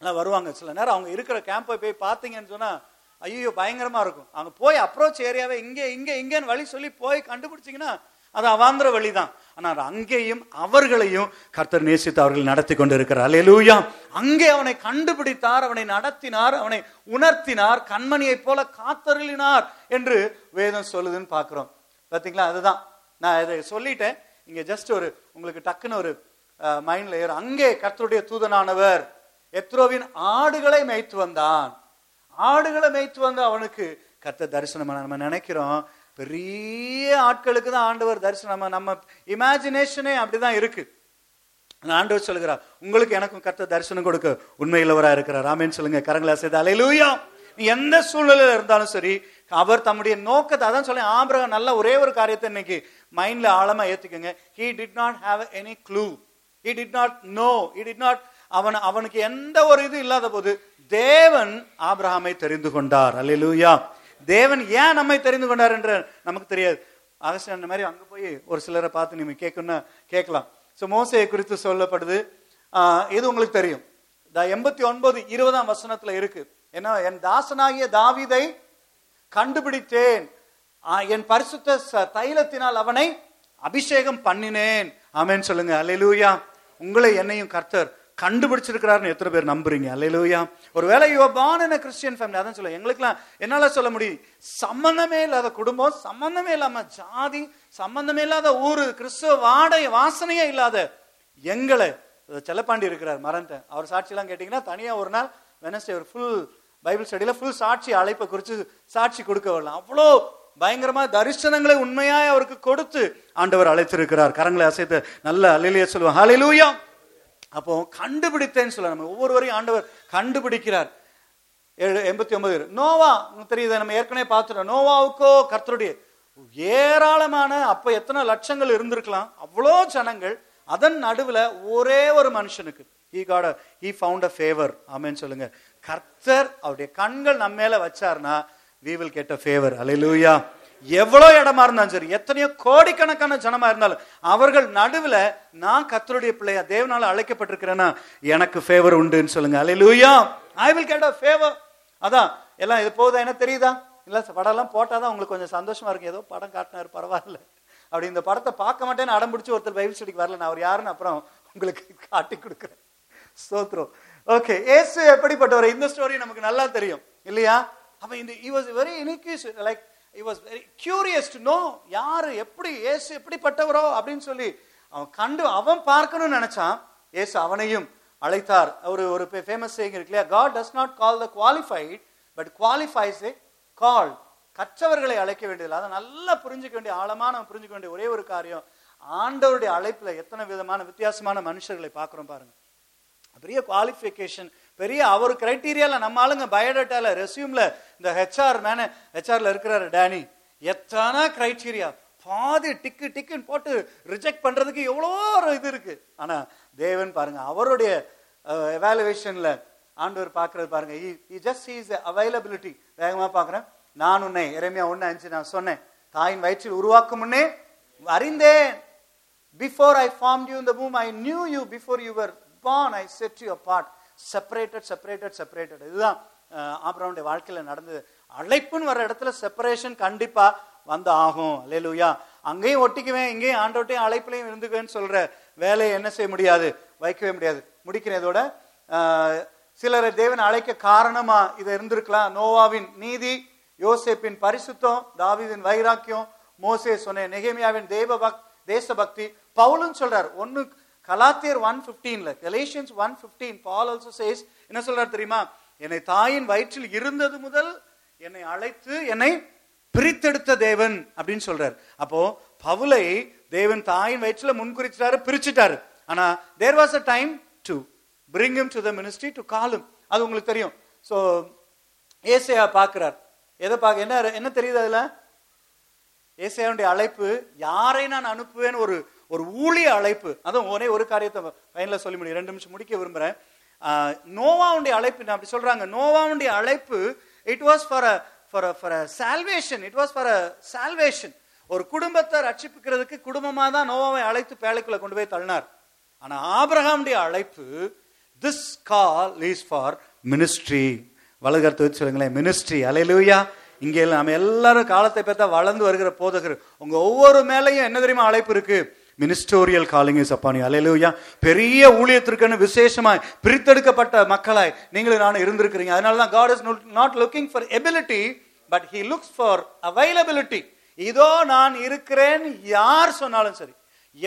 எல்லாம் வருவாங்க. சில நேரம் அவங்க இருக்கிற கேம்பை போய் பார்த்தீங்கன்னு சொன்னால் ஐயோ பயங்கரமாக இருக்கும். அவங்க போய் அப்ரோச் ஏரியாவை இங்கே இங்கே இங்கேன்னு வழி சொல்லி போய் கண்டுபிடிச்சிங்கன்னா அது அவாந்திர வழிதான். ஆனால் அங்கேயும் அவர்களையும் கர்த்தர் நேசித்து அவர்கள் நடத்தி கொண்டு இருக்கிறார் அல்லேலூயா. அங்கே அவனை கண்டுபிடித்தார் அவனை நடத்தினார் அவனை உணர்த்தினார் கண்மணியைப் போல காத்தருளினார் என்று வேதம் சொல்லுதுன்னு பார்க்குறோம். பார்த்தீங்களா அதுதான். நான் இதை சொல்லிட்டேன். இங்க ஜஸ்ட் ஒரு உங்களுக்கு டக்குன்னு ஒரு மைண்ட் ஏறும் அங்கே கர்த்தருடைய தூதனானவர் எத்ரோவின் ஆடுகளை மேய்த்து வந்தான். ஆடுகளை மேய்த்து வந்து அவனுக்கு கர்த்த தரிசனம் நம்ம நினைக்கிறோம். பெரிய ஆட்களுக்கு தான் ஆண்டவர் தரிசனம். நம்ம இமேஜினேஷனே அப்படிதான் இருக்கு. ஆண்டவர் சொல்லுகிறார் உங்களுக்கு எனக்கும் கத்த தரிசனம் கொடுக்க உண்மையிலவரா இருக்கிறார். ராமேன்னு சொல்லுங்க கரங்களா செய்த அலையிலூயா நீ எந்த சூழ்நிலையில இருந்தாலும் சரி அவர் தம்முடைய நோக்கத்தை அதான் சொல்லி ஆபிரகம் நல்ல ஒரே ஒரு காரியத்தை இன்னைக்கு மைண்ட்ல ஆழமா ஏத்துக்கங்க. He did not have any clue he did not know he did not அவன் அவனுக்கு எந்த ஒரு இது இல்லாத போது தேவன் ஆபிரகாமை தெரிந்து கொண்டார். அல்லேலூயா! தேவன் ஏன் நம்மை தெரிந்து கொண்டார் என்று நமக்கு தெரியாது. ஆகஸ்ட் அந்த மாதிரி அங்க போய் ஒரு சிலரை பார்த்து நீங்க கேட்கணும்னா கேட்கலாம். ஸோ மோசையை குறித்து சொல்லப்படுது. இது உங்களுக்கு தெரியும். எண்பத்தி ஒன்பது இருபதாம் வசனத்துல இருக்கு. ஏன்னா என் தாசனாகிய தாவீதை கண்டுபிடித்தேன். என் பரிசுத்த ச- தைலத்தினால் அவனை அபிஷேகம் பண்ணினேன். ஆமேன்னு சொல்லுங்க. அல்லேலூயா உங்களை என்னையும் கர்த்தர் கண்டுபிடிச்சிருக்கிறாருன்னு எத்தனை பேர் நம்புறீங்க? அல்லையிலூயா ஒரு வேலை born in கிறிஸ்டியன் ஃபேமிலி அதான் சொல்ல எங்களுக்குலாம் என்னால சொல்ல முடியும்? சம்பந்தமே இல்லாத குடும்பம் சம்பந்தமே இல்லாம ஜாதி சம்பந்தமே இல்லாத ஊரு கிறிஸ்துவ வாடை வாசனையே இல்லாத எங்களை செல்லப்பாண்டி இருக்கிறார் மறந்துட்டேன். அவர் சாட்சியெல்லாம் கேட்டீங்கன்னா தனியா ஒரு நாள் வெனஸ்டே ஒரு ஃபுல் பைபிள் ஸ்டடியில ஃபுல் சாட்சி அழைப்பை குறித்து சாட்சி கொடுக்க வரலாம். அவ்வளோ பயங்கரமா தரிசனங்களை உண்மையாய் அவருக்கு கொடுத்து ஆண்டவர் அழைத்திருக்கிறார். கரங்களை அசைத்து நல்ல அல்லையிலேயே சொல்லுவாங்க ஹalleluya அப்போ கண்டுபிடித்தேன்னு சொல்ல நம்ம ஒவ்வொருவரையும் ஆண்டவர் கண்டுபிடிக்கிறார். ஏழு எண்பத்தி ஒன்பது. நோவா உங்களுக்கு தெரியுது? நம்ம ஏற்கனவே பார்த்துட்டோம். நோவாவுக்கோ கர்த்தருடைய ஏராளமான அப்ப எத்தனை லட்சங்கள் இருந்திருக்கலாம்? அவ்வளோ ஜனங்கள் அதன் நடுவில் ஒரே ஒரு மனுஷனுக்கு. He got he found a favour ஆமேன்னு சொல்லுங்க. கர்த்தர் அவருடைய கண்கள் நம்ம மேல வச்சார்னா we will get a favour அலையிலூயா எவ்வளவு இடமா இருந்தாலும் சரி எத்தனையோ கோடிக்கணக்கான ஜனமா இருந்தாலும் அவர்கள் நடுவுல நான் கத்தருடைய பிள்ளையா தேவனால அழைக்கப்பட்டிருக்கிறேன்னா எனக்கு ஃபேவர் உண்டுன்னு சொல்லுங்க. அல்லேலூயா ஐ வில் கேட் a அதான் எல்லாம் இது போகுதா என்ன தெரியுதா? இல்ல படம் எல்லாம் போட்டாதான் உங்களுக்கு கொஞ்சம் சந்தோஷமா இருக்கு ஏதோ படம் காட்டினாரு பரவாயில்ல. அப்படி இந்த படத்தை பார்க்க மாட்டேன்னு அடம் பிடிச்சி ஒருத்தர் பைபிள் ஸ்டடிக்கு வரல. நான் அவர் யாருன்னு அப்புறம் உங்களுக்கு காட்டி கொடுக்குறேன். ஸ்தோத்ரம் ஓகே ஏசு எப்படிப்பட்டவர்? இந்த ஸ்டோரி நமக்கு நல்லா தெரியும். இல்லையா? அப்ப இந்த he was very innocuous like he was very curious to know யாரு? எப்படி? ஏசு எப்படிப்பட்டவரோ? அப்படின்னு சொல்லி அவன் கண்டு அவன் பார்க்கணும்னு நினைச்சான். ஏசு அவனையும் அழைத்தார். ஒரு ஒரு ஃபேமஸ் சேயிங் இருக்கு இல்லையா? God does not call the qualified but qualifies a call கற்றவர்களை அழைக்க வேண்டியதில்லை. அதை நல்லா புரிஞ்சுக்க வேண்டிய ஆழமாக நம்ம புரிஞ்சுக்க வேண்டிய ஒரே ஒரு காரியம் ஆண்டவருடைய அழைப்பில் எத்தனை விதமான வித்தியாசமான மனுஷர்களை பார்க்குறோம் பாருங்க. பெரிய குவாலிஃபிகேஷன் பெரிய அவர் கிரைட்டீரியால நம்ம ஆளுங்க பயோடேட்டால ரெசியூம்ல இந்த ஹெச்ஆர் மேன ஹெச்ஆர்ல இருக்கிறாரு டேனி எத்தனை கிரைட்டீரியா பாதி டிக்கு டிக்குன்னு போட்டு ரிஜெக்ட் பண்றதுக்கு எவ்வளோ ஒரு இது இருக்கு. ஆனா தேவன் பாருங்க அவருடைய எவாலுவேஷன்ல ஆண்டவர் பார்க்கறது பாருங்க just is availability the availability. வேகமா பார்க்கறேன். நான் உன்னை எரேமியா ஒண்ணு அஞ்சு நான் சொன்னேன். தாயின் வயிற்றில் உருவாக்கும் முன்னே அறிந்தேன். Before I form you in the I knew you before before born I set you apart separated separated separated இதுதான் அஹ், வாழ்க்கையில் வாழ்க்கையில நடந்தது. அழைப்புன்னு வர இடத்துல செப்பரேஷன் கண்டிப்பா வந்து ஆகும். அல்லேலூயா. அங்கேயும் ஒட்டிக்குவேன் இங்கேயும் ஆண்டோட்டையும் அழைப்புலையும் இருந்துக்குவேன்னு சொல்ற வேலையை என்ன செய்ய முடியாது? வைக்கவே முடியாது. முடிக்கிறேன் இதோட. சிலரை தேவன் அழைக்க காரணமா இது இருந்திருக்கலாம். நோவாவின் நீதி யோசேப்பின் பரிசுத்தம் தாவிதின் வைராக்கியம் மோசே சொன்ன நெகேமியாவின் தேவ பக் தேசபக்தி. பவுலும் சொல்றார். ஒன்னு கலாத்தியர் one பிப்டீன்ல Galatians one fifteen Paul also says என்ன சொல்றார் தெரியுமா? என்னை தாயின் வயிற்றில் இருந்தது முதல் என்னை அழைத்து என்னை பிரித்தெடுத்த தேவன் அப்படின்னு சொல்றாரு. அப்போ பவுலை தேவன் தாயின் வயிற்றுல முன்குறிச்சிட்டாரு பிரிச்சுட்டாரு. ஆனா there was a time to bring him to the ministry to காலும் அது உங்களுக்கு தெரியும். ஸோ ஏசையா பார்க்கிறார். எதை பார்க்க என்ன என்ன தெரியுது அதுல? ஏசையாவுடைய அழைப்பு யாரை நான் அனுப்புவேன்? ஒரு ஒரு ஊழிய அழைப்பு. அதுவும் ஒரே ஒரு காரியத்தை பயனில் சொல்லி முடியும் ரெண்டு நிமிஷம் முடிக்க விரும்புகிறேன் நோவாவுடைய அழைப்பு நான் அப்படி சொல்றாங்க? நோவாவுடைய அழைப்பு it was for a for for a salvation it was for a salvation ஒரு குடும்பத்தை ரட்சிப்புக்கிறதுக்கு குடும்பமாக தான் நோவாவை அழைத்து பேழைக்குள்ள கொண்டு போய் தள்ளினார். ஆனால் ஆபிரகாமுடைய அழைப்பு this call is for ministry வலகரத்தை வச்சு சொல்லுங்களேன் மினிஸ்ட்ரி அலையிலூயா இங்கே நம்ம எல்லாரும் காலத்தை பார்த்தா வளர்ந்து வருகிற போதகர். உங்க ஒவ்வொரு மேலையும் என்ன தெரியுமா அழைப்பு இருக்குது மினிஸ்டோரியல் காலிங் இஸ் அப்பானி அலையிலூயா பெரிய ஊழியத்திற்குன்னு விசேஷமாய் பிரித்தெடுக்கப்பட்ட மக்களாய் நீங்களும் நானும் இருந்திருக்கிறீங்க. அதனால தான் God is not looking for ability but he looks for availability இதோ நான் இருக்கிறேன் யார் சொன்னாலும் சரி.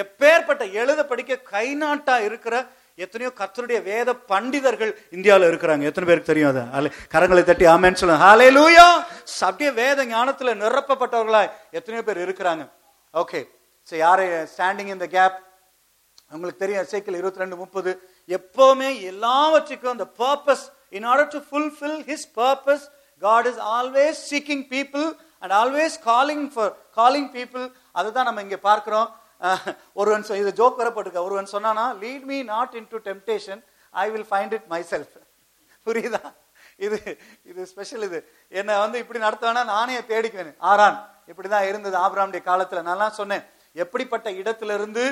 எப்பேற்பட்ட எழுத படிக்க கை நாட்டா இருக்கிற எத்தனையோ கத்தருடைய வேத பண்டிதர்கள் இந்தியாவில் இருக்கிறாங்க. எத்தனை பேருக்கு தெரியும் அது? அலை கரங்களை தட்டி ஆமேன்னு சொல்லுங்க. ஹாலே லூயா அப்படியே வேத ஞானத்துல நிரப்பப்பட்டவர்களா எத்தனையோ பேர் இருக்கிறாங்க. ஓகே சரி யாரை ஸ்டாண்டிங் இந்த கேப் உங்களுக்கு தெரியும் சைக்கிள் இருபத்தி ரெண்டு முப்பது. எப்பவுமே எல்லாவற்றுக்கும் அந்த purpose in order to fulfil his purpose God is always seeking people and always calling for calling people அதுதான் நம்ம இங்கே பார்க்குறோம். ஒருவன் சொ- இது ஜோக் வரப்பட்டிருக்க ஒருவன் சொன்னானா lead me not into temptation I will find it myself புரியுதா? இது இது ஸ்பெஷல் இது. என்னை வந்து இப்படி நடத்துவேனா? நானே தேடிக்குவேன். ஆறான் இப்படிதான் இருந்தது ஆபிராமுடைய காலத்தில். நான்லாம் சொன்னேன் எப்படிப்பட்ட இடத்திலிருந்து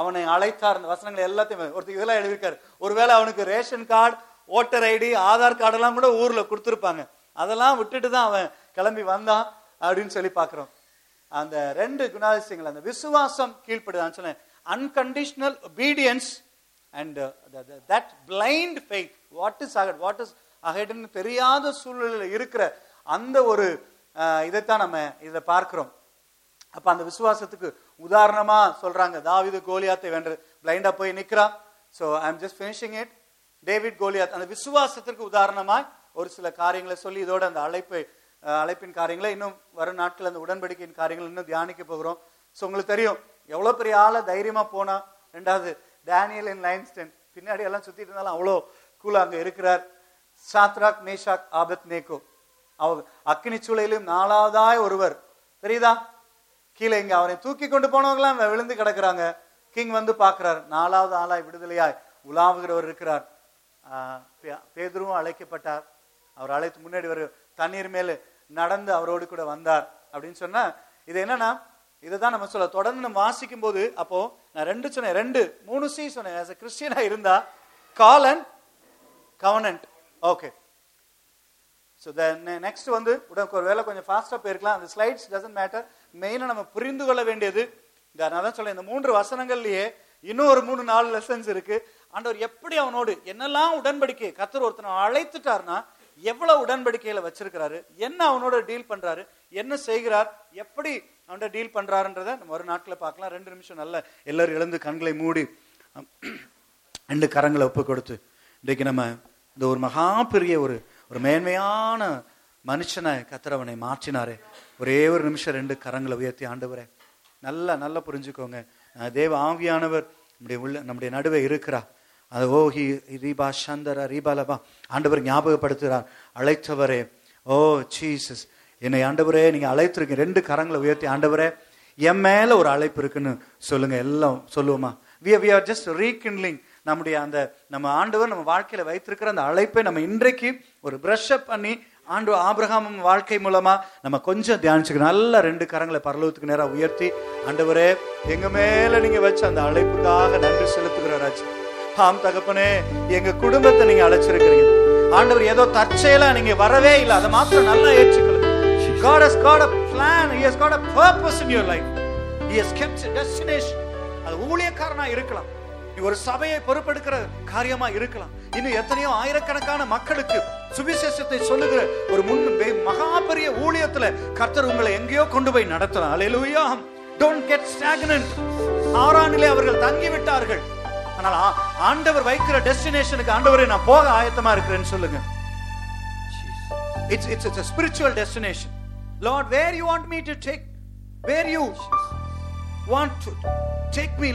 அவனை அழைத்தார் அந்த வசனங்களை எல்லாத்தையும் ஒருத்தர் இதெல்லாம் எழுதியிருக்காரு. ஒருவேளை அவனுக்கு ration card voter ID Aadhaar கார்டெல்லாம் கூட ஊரில் கொடுத்துருப்பாங்க. அதெல்லாம் விட்டுட்டு தான் அவன் கிளம்பி வந்தான் அப்படின்னு சொல்லி பார்க்குறோம். அந்த ரெண்டு குணாதிசயங்கள் அந்த விசுவாசம் கீழ்ப்படுதான் சொன்னேன். Unconditional obedience and that blind faith what is ahead what is அஹெட்னு தெரியாத சூழ்நிலையில் இருக்கிற அந்த ஒரு uh, இதைத்தான் நம்ம இதை பார்க்குறோம். அப்ப அந்த விசுவாசத்துக்கு உதாரணமா சொல்றாங்க. தாவிது கோலியாத்தை வென்று பிளைண்டா போய் நிக்கிறான். So I am just finishing it David Goliath அந்த விசுவாசத்திற்கு உதாரணமாய் ஒரு சில காரியங்களை சொல்லி இதோட அந்த அழைப்பை அழைப்பின் காரியங்களை இன்னும் வரும் நாட்கள் அந்த உடன்படிக்கையின் காரியங்கள் இன்னும் தியானிக்க போகிறோம். ஸோ உங்களுக்கு தெரியும் எவ்வளோ பெரிய ஆளை தைரியமா போனா. ரெண்டாவது டேனியல் இன் லைன்ஸ்டன் பின்னாடி எல்லாம் சுத்திட்டு இருந்தாலும் அவ்வளோ கூலா அங்கே இருக்கிறார். சாத்ராக் மேஷாக் ஆபத் நேகோ அவ அக்னி சூளையிலும் நாலாவதாய் ஒருவர். தெரியுதா? கீழே இங்க அவரை தூக்கி கொண்டு போனவங்களாம் விழுந்து கிடக்குறாங்க. கிங் வந்து பார்க்கிறார் நாலாவது ஆளாய் விடுதலையாய் உலாவுகிறவர் இருக்கிறார். பேதரும் பேதுருவும் அழைக்கப்பட்டார். அவர் அழைத்து முன்னாடி ஒரு தண்ணீர் மேல நடந்து அவரோடு கூட வந்தார். அப்படின்னு சொன்னா இது என்னன்னா இதுதான் நம்ம சொல்ல தொடர்ந்து நம்ம வாசிக்கும் போது அப்போ நான் ரெண்டு சொன்னேன் ரெண்டு மூணு சி சொன்னேன். கிறிஸ்டியனா இருந்தா calling covenant okay so the next வந்து உடனே ஒரு வேலை கொஞ்சம் ஃபாஸ்ட்டாக போயிருக்கலாம். அந்த ஸ்லைட்ஸ் டசன்ட் மேட்டர் மெயினாக நம்ம புரிந்து கொள்ள வேண்டியது இந்த நான் தான் சொல்ல இந்த மூன்று வசனங்கள்லேயே இன்னும் ஒரு மூணு நாலு லெசன்ஸ் இருக்கு. ஆண்டவர் எப்படி அவனோடு என்னெல்லாம் உடன்படிக்கை கத்தர் ஒருத்தனை அழைத்துட்டார்னா எவ்வளவு உடன்படிக்கையில வச்சிருக்கிறாரு என்ன அவனோட டீல் பண்றாரு என்ன செய்கிறார் எப்படி அவன்கிட்ட டீல் பண்றாருன்றத நம்ம ஒரு நாட்களில் பார்க்கலாம். ரெண்டு நிமிஷம் நல்ல எல்லாரும் எழுந்து கண்களை மூடி ரெண்டு கரங்களை ஒப்பு கொடுத்து இன்றைக்கு நம்ம இந்த ஒரு மகா பெரிய ஒரு ஒரு மேன்மையான மனுஷனை கத்திரவனை மாற்றினாரே. ஒரே ஒரு நிமிஷம் ரெண்டு கரங்களை உயர்த்தி ஆண்டவரே. நல்லா நல்லா புரிஞ்சுக்கோங்க. தேவ ஆவியானவர் நம்முடைய உள்ள நம்முடைய நடுவே இருக்கிறா அது ஓஹி ரீபா சந்தரா ரீபாலபா ஆண்டவர் ஞாபகப்படுத்துகிறார். அழைத்தவரே. ஓ சீசஸ் என்னை ஆண்டவரே நீங்கள் அழைத்திருக்கீங்க. ரெண்டு கரங்களை உயர்த்தி ஆண்டவரே என் மேலே ஒரு அழைப்பு இருக்குன்னு சொல்லுங்கள் எல்லாம் சொல்லுவோமா? We we are just rekindling நம்முடைய அந்த நம்ம ஆண்டவர் நம்ம வாழ்க்கையில வைத்திருக்கிற அந்த அழைப்பை நம்ம இன்றைக்கு ஒரு பிரஷ் அப் பண்ணி ஆண்டு ஆபிரகாம் வாழ்க்கை மூலமா நம்ம கொஞ்சம் தியானிச்சுக்கணும் நல்ல ரெண்டு கரங்களை பரலோகத்துக்கு நேரம் உயர்த்தி ஆண்டவரே எங்க மேல நீங்க வச்ச அந்த அழைப்புக்காக நன்றி செலுத்துகிறாராச்சு ஆம் தகப்பனே எங்க குடும்பத்தை நீங்க அழைச்சிருக்கிறீங்க ஆண்டவர் ஏதோ தற்செயலா நீங்க வரவே இல்லை அதை மாத்திரம் நல்லா ஏற்றுக்கொள்ளுங்க God has got a plan. He has got a purpose in your life. He has kept a destination. அது ஊழியக்காரனா இருக்கலாம் ஒரு சபையை பொறுப்பெடுக்கிற காரியமா இருக்கலாம். இன்னும் எத்தனையோ ஆயிரக்கணக்கான மக்களுக்கு சுவிசேஷத்தை சொல்லுகிற ஒரு முன் மகா பெரிய ஊழியத்துல கர்த்தர் உங்களை எங்கேயோ கொண்டு போய் நடத்தலாம் அலையிலுயா டோன்ட் கெட் ஸ்டாக்னன்ட் ஆறானிலே அவர்கள் தங்கி விட்டார்கள் ஆனால் ஆண்டவர் வைக்கிற டெஸ்டினேஷனுக்கு ஆண்டவரை நான் போக ஆயத்தமா இருக்கிறேன்னு சொல்லுங்க. It's it's it's a spiritual destination. Lord, where you want me to take, where you want to take me,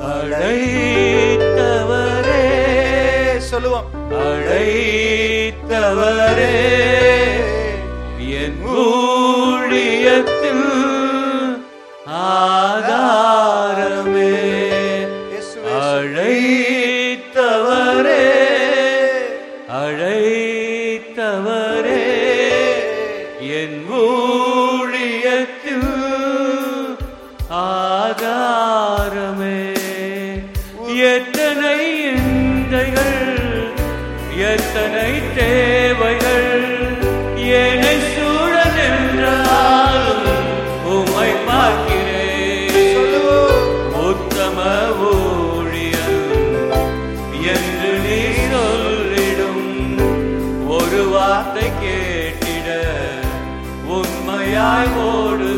அழைத்தவரே. சொல்லுவோம். அழைத்தவரே. என் ஊழியத்தில் ஆதாரமே I order.